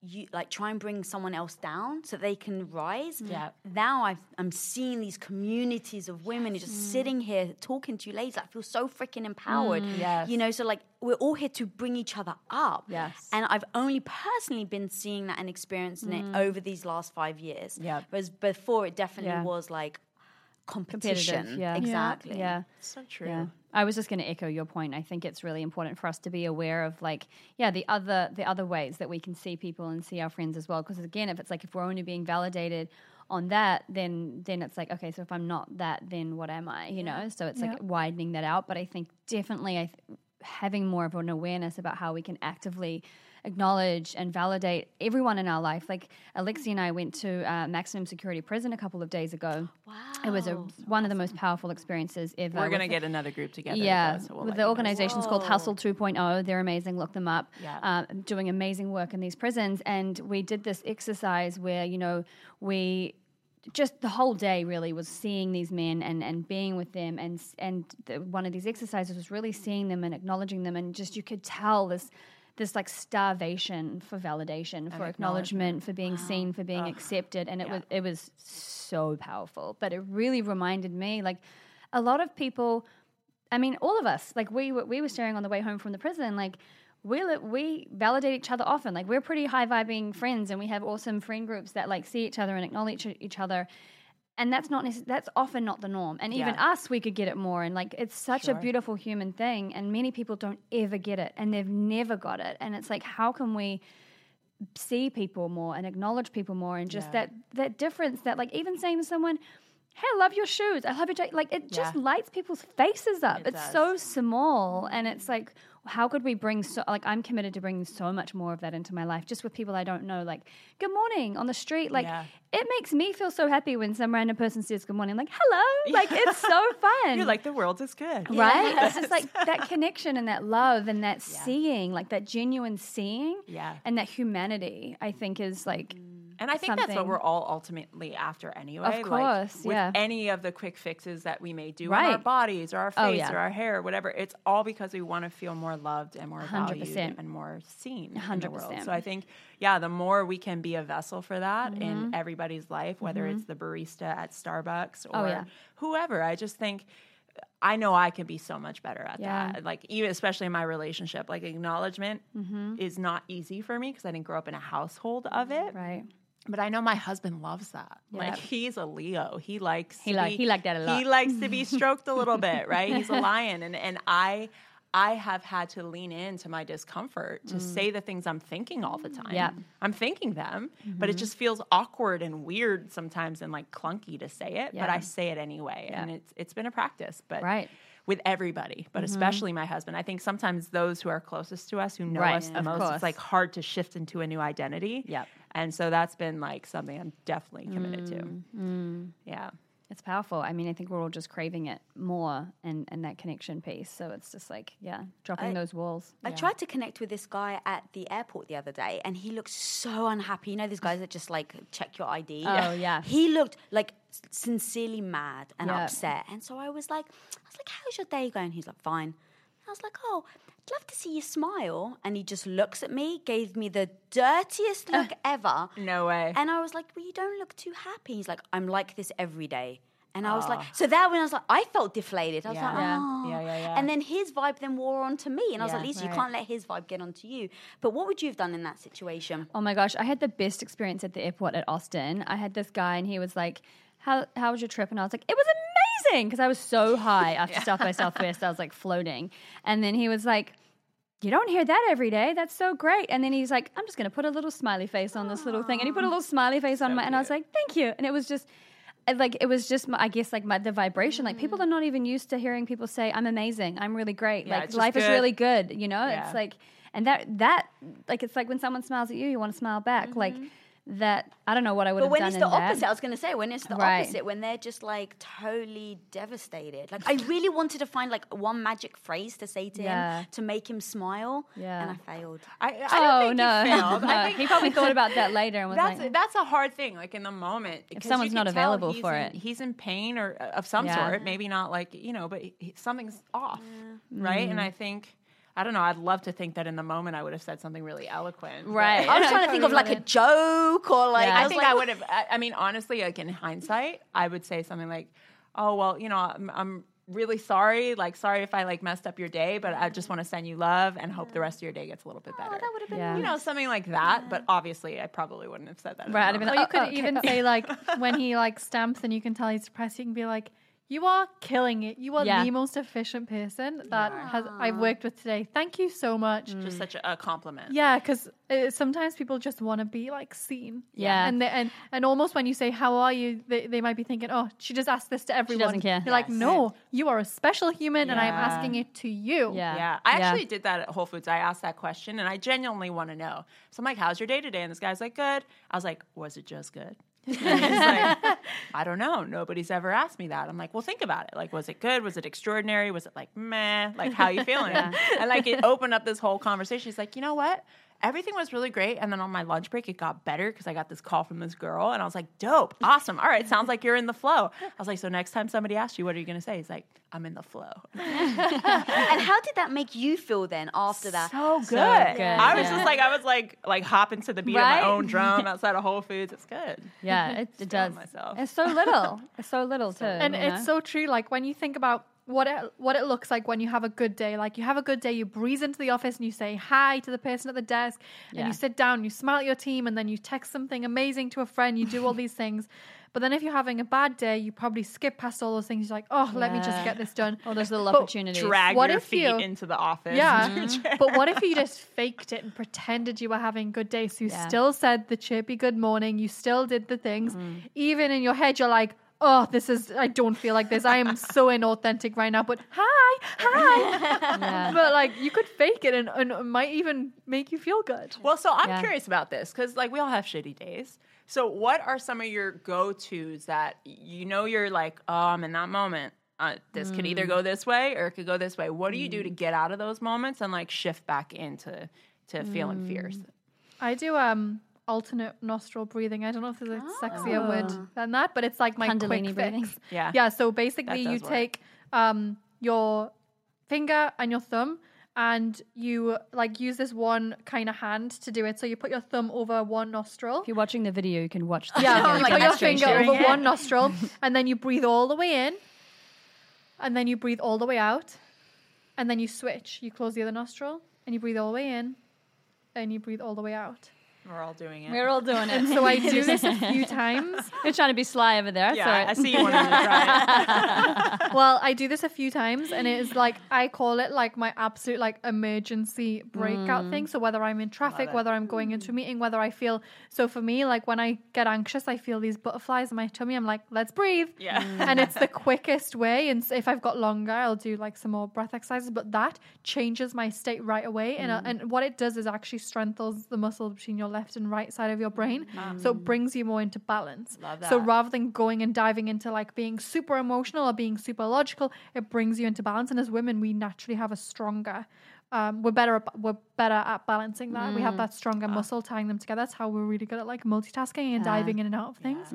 S2: you like try and bring someone else down so they can rise.
S1: Yeah.
S2: Now I've, I'm seeing these communities of women who just mm. sitting here talking to you ladies. I feel so freaking empowered.
S1: Yes.
S2: You know, so like we're all here to bring each other up.
S3: Yes.
S2: And I've only personally been seeing that and experiencing it mm. over these last five years.
S1: Yeah.
S2: Whereas before it definitely
S3: Yeah.
S2: was like competition.
S3: Yeah.
S2: Exactly.
S3: Yeah.
S1: So true.
S3: Yeah. I was just going to echo your point. I think it's really important for us to be aware of like, yeah, the other the other ways that we can see people and see our friends as well. Because again, if it's like if we're only being validated on that, then then it's like okay, so if I'm not that, then what am I? You know. So it's like widening that out. But I think definitely, I th- having more of an awareness about how we can actively acknowledge and validate everyone in our life. Like Alexi and I went to uh, maximum security prison a couple of days ago. Wow, it was a, one of the most powerful experiences ever.
S1: We're going to
S3: the-
S1: get another group together.
S3: yeah,
S1: so we'll
S3: the
S1: you guys-
S3: organization's called Hustle 2.0. They're amazing. Look them up.
S1: Yeah.
S3: Uh, doing amazing work in these prisons. And we did this exercise where, you know, we just the whole day really was seeing these men and, and being with them and and the, one of these exercises was really seeing them and acknowledging them and just you could tell this this like starvation for validation, for acknowledgement, for being seen, for being accepted, and it was it was so powerful. But it really reminded me, like a lot of people. I mean, all of us, like we were, we were sharing on the way home from the prison, like we we validate each other often. Like we're pretty high vibing friends, and we have awesome friend groups that like see each other and acknowledge each other. And that's not necess- that's often not the norm. And even
S1: Yeah.
S3: us, we could get it more. And like it's such a beautiful human thing, and many people don't ever get it, and they've never got it. And it's like, how can we? see people more and acknowledge people more and just that that difference that like even saying to someone hey i love your shoes i love your jacket like it just lights people's faces up
S1: It
S3: it's
S1: does.
S3: so small mm-hmm. and it's like how could we bring so like i'm committed to bringing so much more of that into my life just with people i don't know like good morning on the street like
S1: Yeah.
S3: It makes me feel so happy when some random person says good morning like hello like it's so fun
S1: You're like the world is good.
S3: right it's just like that connection and that love and that seeing like that genuine seeing
S1: Yeah.
S3: and that humanity i think is like mm.
S1: And I think that's what we're all ultimately after anyway.
S3: Of
S1: like,
S3: course,
S1: with
S3: yeah.
S1: any of the quick fixes that we may do on our bodies or our oh, face
S3: Oh, yeah.
S1: or our hair or whatever, it's all because we want to feel more loved and more valued
S3: 100%.
S1: and more seen in the world.
S3: 100%.
S1: So I think, yeah, the more we can be a vessel for that
S3: Mm-hmm.
S1: in everybody's life, whether it's the barista at Starbucks or
S3: Oh, yeah.
S1: whoever, I just think I know I can be so much better at
S3: Yeah.
S1: that. Like even especially in my relationship, like acknowledgment
S3: Mm-hmm.
S1: is not easy for me because I didn't grow up in a household of it.
S3: right
S1: But I know my husband loves that. Like he's a Leo. He likes
S3: He
S1: to
S3: like-
S1: be,
S3: he like that a lot.
S1: He likes to be stroked a little bit, right? He's a lion, and and I. I have had to lean into my discomfort to mm. say the things I'm thinking all the time.
S3: Mm. Yeah.
S1: I'm thinking them, but it mm-hmm. just feels awkward and weird sometimes and like clunky to say it, but I say it anyway. And it's it's been a practice, but
S3: Right.
S1: with everybody, but mm-hmm. especially my husband. I think sometimes those who are closest to us, who know
S3: Right,
S1: us the
S3: of
S1: most,
S3: course.
S1: it's like hard to shift into a new identity.
S3: Yep.
S1: And so that's been like something I'm definitely committed to. Mm-hmm. Yeah.
S3: It's powerful i mean i think we're all just craving it more and and that connection piece so it's just like yeah dropping those walls
S2: I tried to connect with this guy at the airport the other day, and he looked so unhappy. You know, these guys that just like check your ID.
S3: Oh, yeah.
S2: He looked like sincerely mad and
S3: Yeah.
S2: upset. And so I was like, I was like, "How's your day going?" He's like, "Fine." I was like, "Oh, I'd love to see you smile." And he just looks at me, gave me the dirtiest look ever.
S1: No way.
S2: And I was like, well, you don't look too happy. He's like, I'm like this every day. And I was like, ah. so that when I was like, I felt deflated. I was
S1: Yeah.
S2: like,
S3: Yeah.
S2: oh.
S1: Yeah, yeah, yeah.
S2: And then his vibe then wore onto me. And I was
S1: Yeah.
S2: like, Lisa, you
S3: Right.
S2: can't let his vibe get onto you. But what would you have done in that situation?
S3: Oh my gosh, I had the best experience at the airport at Austin. I had this guy and he was like, "How how was your trip?" And I was like, "It was amazing" because I was so high after South by Southwest. I was like floating. And then he was like, "You don't hear that every day. That's so great." And then he's like, "I'm just going to put a little smiley face on this little thing." And he put a little smiley face on my and I was like, "Thank you." And it was just uh, like it was just my, I guess like my the vibration like people are not even used to hearing people say I'm amazing I'm really great
S1: Yeah,
S3: like life is really good you know
S1: Yeah.
S3: it's like and that that like it's like when someone smiles at you you want to smile back like that I don't know what I would
S2: But
S3: have
S2: when it's
S3: in
S2: the
S3: that.
S2: opposite, I was going to say, when it's the
S3: Right.
S2: opposite, when they're just like totally devastated. Like, I really wanted to find like one magic phrase to say to
S3: Yeah.
S2: him to make him smile.
S3: Yeah.
S2: And I failed.
S1: I, I don't
S3: oh
S1: think
S3: no,
S1: he failed.
S3: no.
S1: I think
S3: he probably thought about that later and was
S1: that's
S3: like
S1: that's a hard thing. Like in the moment, if
S3: someone's not available for
S1: in,
S3: it.
S1: he's in pain or uh, of some
S3: Yeah.
S1: sort. Maybe not like you know, but he, something's off,
S3: Mm.
S1: right? And I think I don't know. I'd love to think that in the moment I would have said something really eloquent,
S3: Right.
S2: I was trying to think of like a joke or like,
S3: Yeah.
S2: I,
S1: I think
S2: like,
S1: I would have. I, I mean, honestly, like in hindsight, I would say something like, "Oh well, you know, I'm, I'm really sorry. Like, sorry if I like messed up your day, but I just want to send you love and hope the rest of your day gets a little bit oh, better."
S2: that would have been
S3: Yeah.
S1: you know, something like that. But obviously, I probably wouldn't have said that.
S3: Right, I'd have been.
S1: Oh, oh,
S4: or you
S3: Oh,
S4: could
S3: okay.
S4: even say like when he like stamps and you can tell he's depressed, you can be like, "You are killing it. You are
S3: Yeah.
S4: the most efficient person that has I've worked with today. Thank you so much."
S1: just such a, a compliment.
S4: Yeah, because uh, sometimes people just want to be like seen.
S3: Yeah.
S4: and they, and and almost when you say "How are you," they, they might be thinking, "Oh, she just asked this to everyone."
S3: doesn't care.
S4: You're like,
S2: Yes.
S4: "No, you are a special human, and I am
S1: Yeah.
S4: asking it to you."
S3: yeah
S1: Yeah, I actually did that at Whole Foods. I asked that question, and I genuinely want to know. So I'm like, "How's your day today?" And this guy's like, "Good." I was like, "Was it just good?" Like, "I don't know. Nobody's ever asked me that." I'm like, "Well, think about it. Like, was it good? Was it extraordinary? Was it like meh? Like, how you feeling?" And like, it opened up this whole conversation. He's like, "You know what? Everything was really great. And then on my lunch break, it got better because I got this call from this girl, and I was like, dope, awesome. All right, sounds like you're in the flow. I was like, so next time somebody asks you, what are you going to say? He's like, I'm in the flow.
S2: and how did that make you feel then after that?
S1: So good.
S3: good,
S1: I was
S3: yeah.
S1: just like, I was like, like hopping to the beat
S3: Right?
S1: of my own drum outside of Whole Foods. It's good.
S3: Yeah, it, it does.
S1: myself.
S3: It's so little. It's so little too.
S4: and it's
S3: know?
S4: so true like when you think about what it what it looks like when you have a good day like you have a good day you breeze into the office and you say hi to the person at the desk and you sit down you smile at your team and then you text something amazing to a friend you do all these things but then if you're having a bad day you probably skip past all those things you're like oh let me just get this done
S3: all those little
S4: But
S3: opportunities.
S1: Drag
S4: What
S1: your
S4: if
S1: feet
S4: you-
S1: into the office.
S4: yeah. Mm-hmm. but what if you just faked it and pretended you were having a good day? So you
S3: Yeah.
S4: still said the chirpy good morning, you still did the things. Mm-hmm. Even in your head, you're like, oh, this is, I don't feel like this. I am so inauthentic right now, but hi, hi.
S3: Yeah.
S4: But like, you could fake it and, and it might even make you feel good.
S1: Well, so I'm
S3: Yeah.
S1: curious about this because, like, we all have shitty days. So, what are some of your go tos that you know you're like, oh, I'm in that moment? Uh, this could either go this way or it could go this way. What do you do to get out of those moments and like shift back into to feeling fierce?
S4: I do um alternate nostril breathing. I don't know if there's a sexier word than that, but it's like my
S3: Kundalini
S4: quick
S3: breathing.
S4: fix.
S1: Yeah.
S4: Yeah. So basically, you
S1: work.
S4: take um your finger and your thumb. And you like use this one kind of hand to do it. So you put your thumb over one nostril.
S3: If you're watching the video, you can watch. The
S4: Yeah,
S3: video
S4: you put your finger over one nostril, and then you breathe all the way in, and then you breathe all the way out, and then you switch. You close the other nostril, and you breathe all the way in, and you breathe all the way out.
S1: We're all doing it.
S3: We're all doing it.
S4: and So I do this a few times.
S3: You're trying to be sly over there.
S1: yeah, I see you wanting to try it.
S4: Well, I do this a few times, and it is like I call it like my absolute like emergency breakout mm. thing. So whether I'm in traffic, whether I'm going into a meeting, whether I feel so for me, like when I get anxious, I feel these butterflies in my tummy. I'm like, let's breathe.
S1: Yeah. Mm.
S4: and it's the quickest way. And if I've got longer, I'll do like some more breath exercises. But that changes my state right away. And uh, mm. and what it does is actually strengthens the muscle between your left and right side of your brain. So it brings you more into balance. So rather than going and diving into like being super emotional or being super logical, it brings you into balance. And as women, we naturally have a stronger. Um, we're better. At, we're better at balancing that. We have that stronger muscle tying them together. That's how we're really good at like multitasking and diving in and out of things.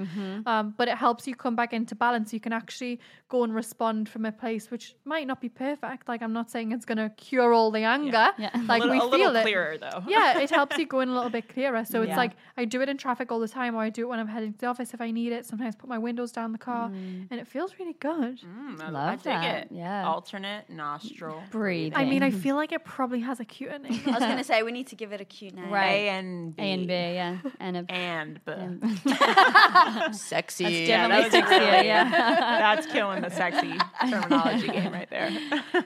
S4: Um, but it helps you come back into balance. You can actually go and respond from a place which might not be perfect. Like I'm not saying it's going to cure all the anger.
S3: Yeah.
S4: Like
S1: little,
S4: we
S1: a
S4: feel
S1: little
S4: it
S1: clearer though.
S4: yeah, it helps you go in a little bit clearer. So it's like I do it in traffic all the time, or I do it when I'm heading to the office if I need it. Sometimes put my windows down the car, and it feels really good.
S1: Mm, I,
S3: Love
S1: I dig
S3: that.
S1: it.
S3: Yeah.
S1: Alternate nostril.
S3: Breathe.
S4: I mean, I feel like it probably has a cuter name.
S2: I was going to say we need to give it a cute name.
S3: Right.
S1: A and B.
S3: A and B, yeah, and a.
S1: And B.
S2: Sexy.
S3: That's
S1: Yeah,
S3: definitely
S1: that was
S3: sexier, yeah.
S1: That's killing the sexy terminology game right there.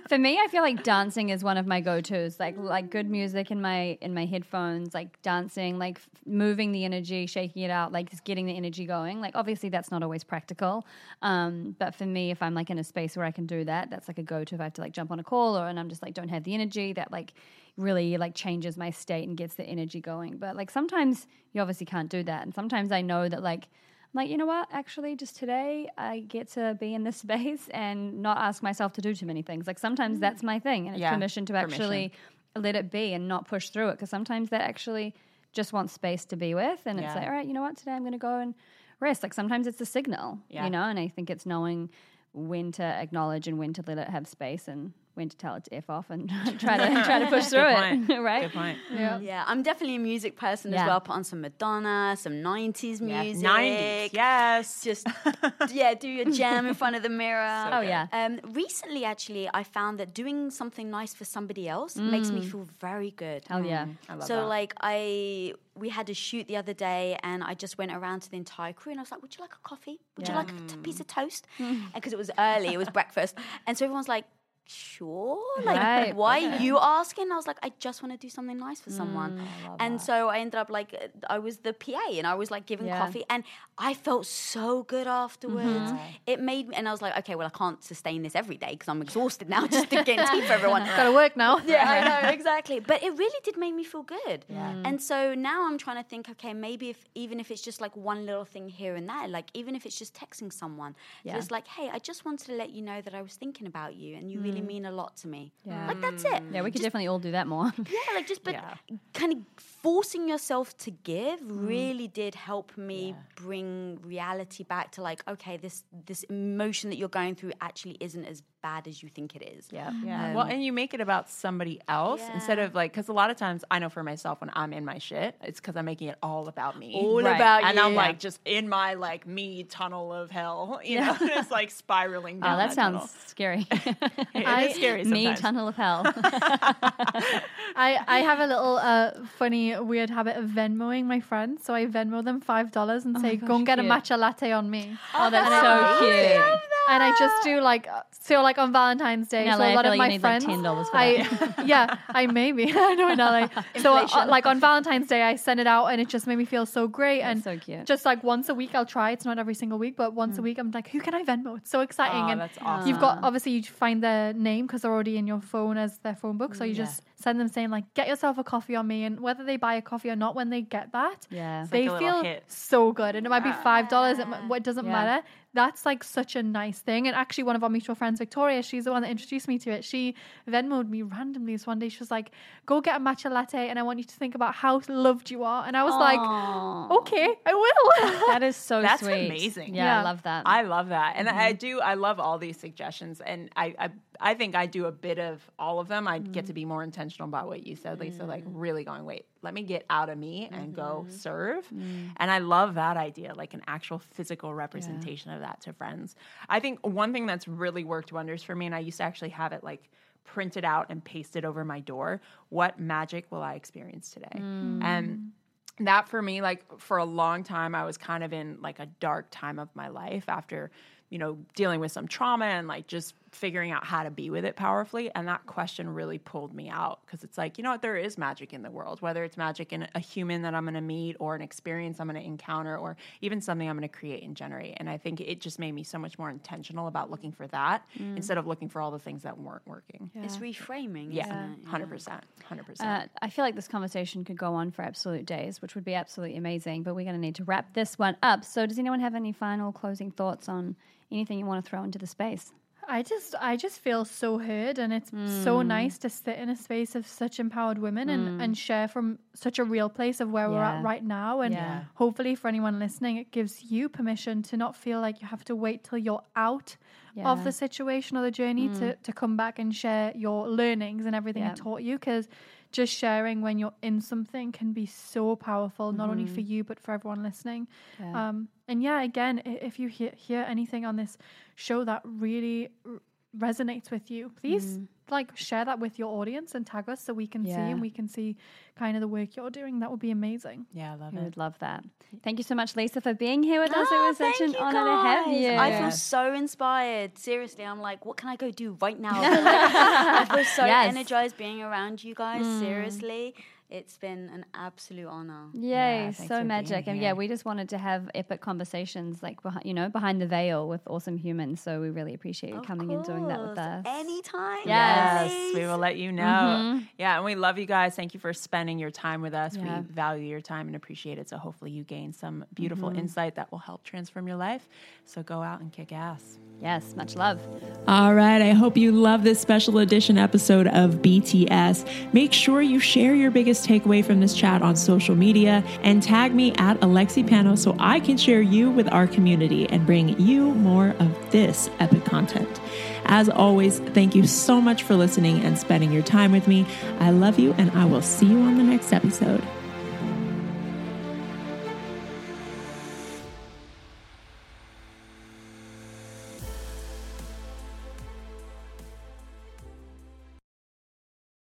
S3: For me, I feel like dancing is one of my go-tos. Like like good music in my in my headphones, like dancing, like moving the energy, shaking it out, like just getting the energy going. Like obviously that's not always practical, um, but for me, if I'm like in a space where I can do that, that's like a go-to. If I have to like jump on a call or and I'm just like don't have the energy, that like really like changes my state and gets the energy going. But like sometimes you obviously can't do that, and sometimes I know that like. I'm like, you know what? Actually, just today, I get to be in this space and not ask myself to do too many things. Like sometimes mm. that's my thing, and it's
S1: Yeah,
S3: permission to actually let it be and not push through it. Because sometimes that actually just wants space to be with, and it's like, all right, you know what? Today I'm going to go and rest. Like sometimes it's a signal,
S1: Yeah.
S3: you know. And I think it's knowing when to acknowledge and when to let it have space and when to tell it to f off and try to try to push through
S1: Good
S3: it, right?
S1: Good point.
S4: yeah.
S2: Yeah, I'm definitely a music person
S3: Yeah.
S2: as well. Put on some Madonna, some 90s music.
S1: 90s. Yes.
S2: Just, yeah, do your jam in front of the mirror.
S3: Oh yeah,
S2: Um, recently, actually, I found that doing something nice for somebody else mm. makes me feel very good.
S3: hell yeah. Mm.
S1: I love
S2: so,
S1: that.
S2: like, I we had a shoot the other day, and I just went around to the entire crew, and I was like, "Would you like a coffee? Would you like a t- piece of toast?" Mm. Uh, and because it was early, it was breakfast, and so everyone's like. Sure. Like,
S3: Right,
S2: why are you asking? I was like, I just want to do something nice for someone.
S3: Mm,
S2: and so I ended up like, I was the PA and I was like giving
S3: Yeah.
S2: coffee and I felt so good afterwards.
S3: Mm-hmm.
S2: It made me, and I was like, okay, well, I can't sustain this every day because I'm exhausted now just to get tea for everyone.
S4: Gotta work now.
S2: Yeah, I know exactly. But it really did make me feel good. And so now I'm trying to think, okay, maybe if even if it's just like one little thing here and there, like even if it's just texting someone,
S3: Yeah.
S2: just like, hey, I just wanted to let you know that I was thinking about you and you really really mean a lot to me.
S3: Yeah.
S2: Like that's it.
S3: Yeah, we could definitely all do that more.
S2: Yeah, like just but
S1: Yeah.
S2: kind of forcing yourself to give
S3: Mm.
S2: really did help me bring reality back to like, okay, this this emotion that you're going through actually isn't as bad as you think it is.
S3: yeah.
S1: Yeah. well, and you make it about somebody else instead of like, because a lot of times I know for myself when I'm in my shit, it's because I'm making it all about me.
S2: All
S3: Right.
S2: about
S1: and
S2: you.
S1: I'm like just in my like me tunnel of hell, you know, it's like spiraling down.
S3: Oh, that sounds
S1: tunnel.
S3: scary.
S1: It is scary
S3: Me, tunnel of hell.
S4: I, I have a little uh, funny, weird habit of Venmoing my friends. So I Venmo them $5 and say, go and get
S3: cute.
S4: a matcha latte on me.
S3: oh, that's so cute.
S4: And I just do like, so like on Valentine's Day.
S3: In
S4: so
S3: a I
S4: a lot
S3: feel
S4: of
S3: like
S4: my
S3: you need, like,
S4: friends.
S3: $10 for
S4: I, yeah, I maybe. I know in LA. So uh, like on Valentine's Day, I send it out and it just made me feel so great. and
S3: so cute.
S4: just like once a week, I'll try. It's not every single week, but once a week, I'm like, who can I Venmo? It's so exciting.
S1: Oh,
S4: and
S1: that's awesome.
S4: You've got obviously you find their name because they're already in your phone as their phone book. So you just send them saying like, get yourself a coffee on me, and whether they buy a coffee or not, when they get that,
S3: Yeah.
S4: they
S1: like
S4: feel
S1: hit.
S4: so good. And it might be five dollars. It, it doesn't
S3: Yeah.
S4: matter. That's like such a nice thing. And actually, one of our mutual friends, Victoria, she's the one that introduced me to it. She Venmoed me randomly this one day. She was like, "Go get a matcha latte, and I want you to think about how loved you are." And I was like, "Okay, I will."
S3: That is so
S1: That's
S3: sweet.
S1: amazing.
S3: Yeah, I love that.
S1: I love that, and I
S3: Mm-hmm.
S1: do. I love all these suggestions, and I, I, I think I do a bit of all of them. I
S3: Mm-hmm.
S1: get to be more intentional about what you said, Lisa. Like really going, wait, let me get out of me and go
S3: Mm-hmm.
S1: serve.
S3: Mm.
S1: And I love that idea, like an actual physical representation of that to friends. I think one thing that's really worked wonders for me, and I used to actually have it like printed out and pasted over my door. What magic will I experience today?
S3: Mm.
S1: And that for me like for a long time i was kind of in like a dark time of my life after you know dealing with some trauma and like just figuring out how to be with it powerfully and that question really pulled me out because it's like you know what there is magic in the world whether it's magic in a human that i'm going to meet or an experience i'm going to encounter or even something i'm going to create and generate and i think it just made me so much more intentional about looking for that instead of looking for all the things that weren't working Yeah.
S2: It's reframing.
S1: yeah,
S2: isn't it?
S1: hundred percent, hundred
S3: Uh,
S1: percent.
S3: I feel like this conversation could go on for absolute days, which would be absolutely amazing. But we're going to need to wrap this one up. So, does anyone have any final closing thoughts on anything you want to throw into the space?
S4: I just I just feel so heard and it's so
S3: Mm.
S4: nice to sit in a space of such empowered women and, and share from such a real place of where we're at right now and
S3: Yeah.
S4: hopefully for anyone listening it gives you permission to not feel like you have to wait till you're out
S3: Yeah.
S4: of the situation or the journey to, to come back and share your learnings and everything
S3: Yeah.
S4: it taught you because just sharing when you're in something can be so powerful not only for you but for everyone listening
S3: Yeah.
S4: um, and yeah, again, if you hear, hear anything on this show that really resonates with you, please like share that with your audience and tag us so we can see and we can see kind of the work you're doing. That would be amazing.
S1: yeah, I love
S3: We
S1: it.
S3: would love that. Thank you so much, Lisa, for being here with us. It
S2: Ah,
S3: was such an
S2: you
S3: honor to have you.
S2: I feel so inspired. Seriously, I'm like, what can I go do right now? I feel so
S3: Yes.
S2: energized being around you guys. Seriously, it's been an absolute honor.
S3: Yay,
S1: Yeah,
S3: so magic. And yeah, we just wanted to have epic conversations like behind, you know, behind the veil with awesome humans. So we really appreciate you
S2: Of
S3: coming and doing that with us.
S2: Anytime.
S3: Yes,
S1: Yes, we will let you know.
S3: Mm-hmm.
S1: Yeah, and we love you guys. Thank you for spending your time with us.
S3: Yeah.
S1: We value your time and appreciate it. So hopefully you gain some beautiful
S3: Mm-hmm.
S1: insight that will help transform your life. So go out and kick ass.
S3: Yes, much love.
S5: All right. I hope you love this special edition episode of BTS. Make sure you share your biggest takeaway from this chat on social media and tag me at Alexi Panos so I can share you with our community and bring you more of this epic content. As always, thank you so much for listening and spending your time with me. I love you, and I will see you on the next episode.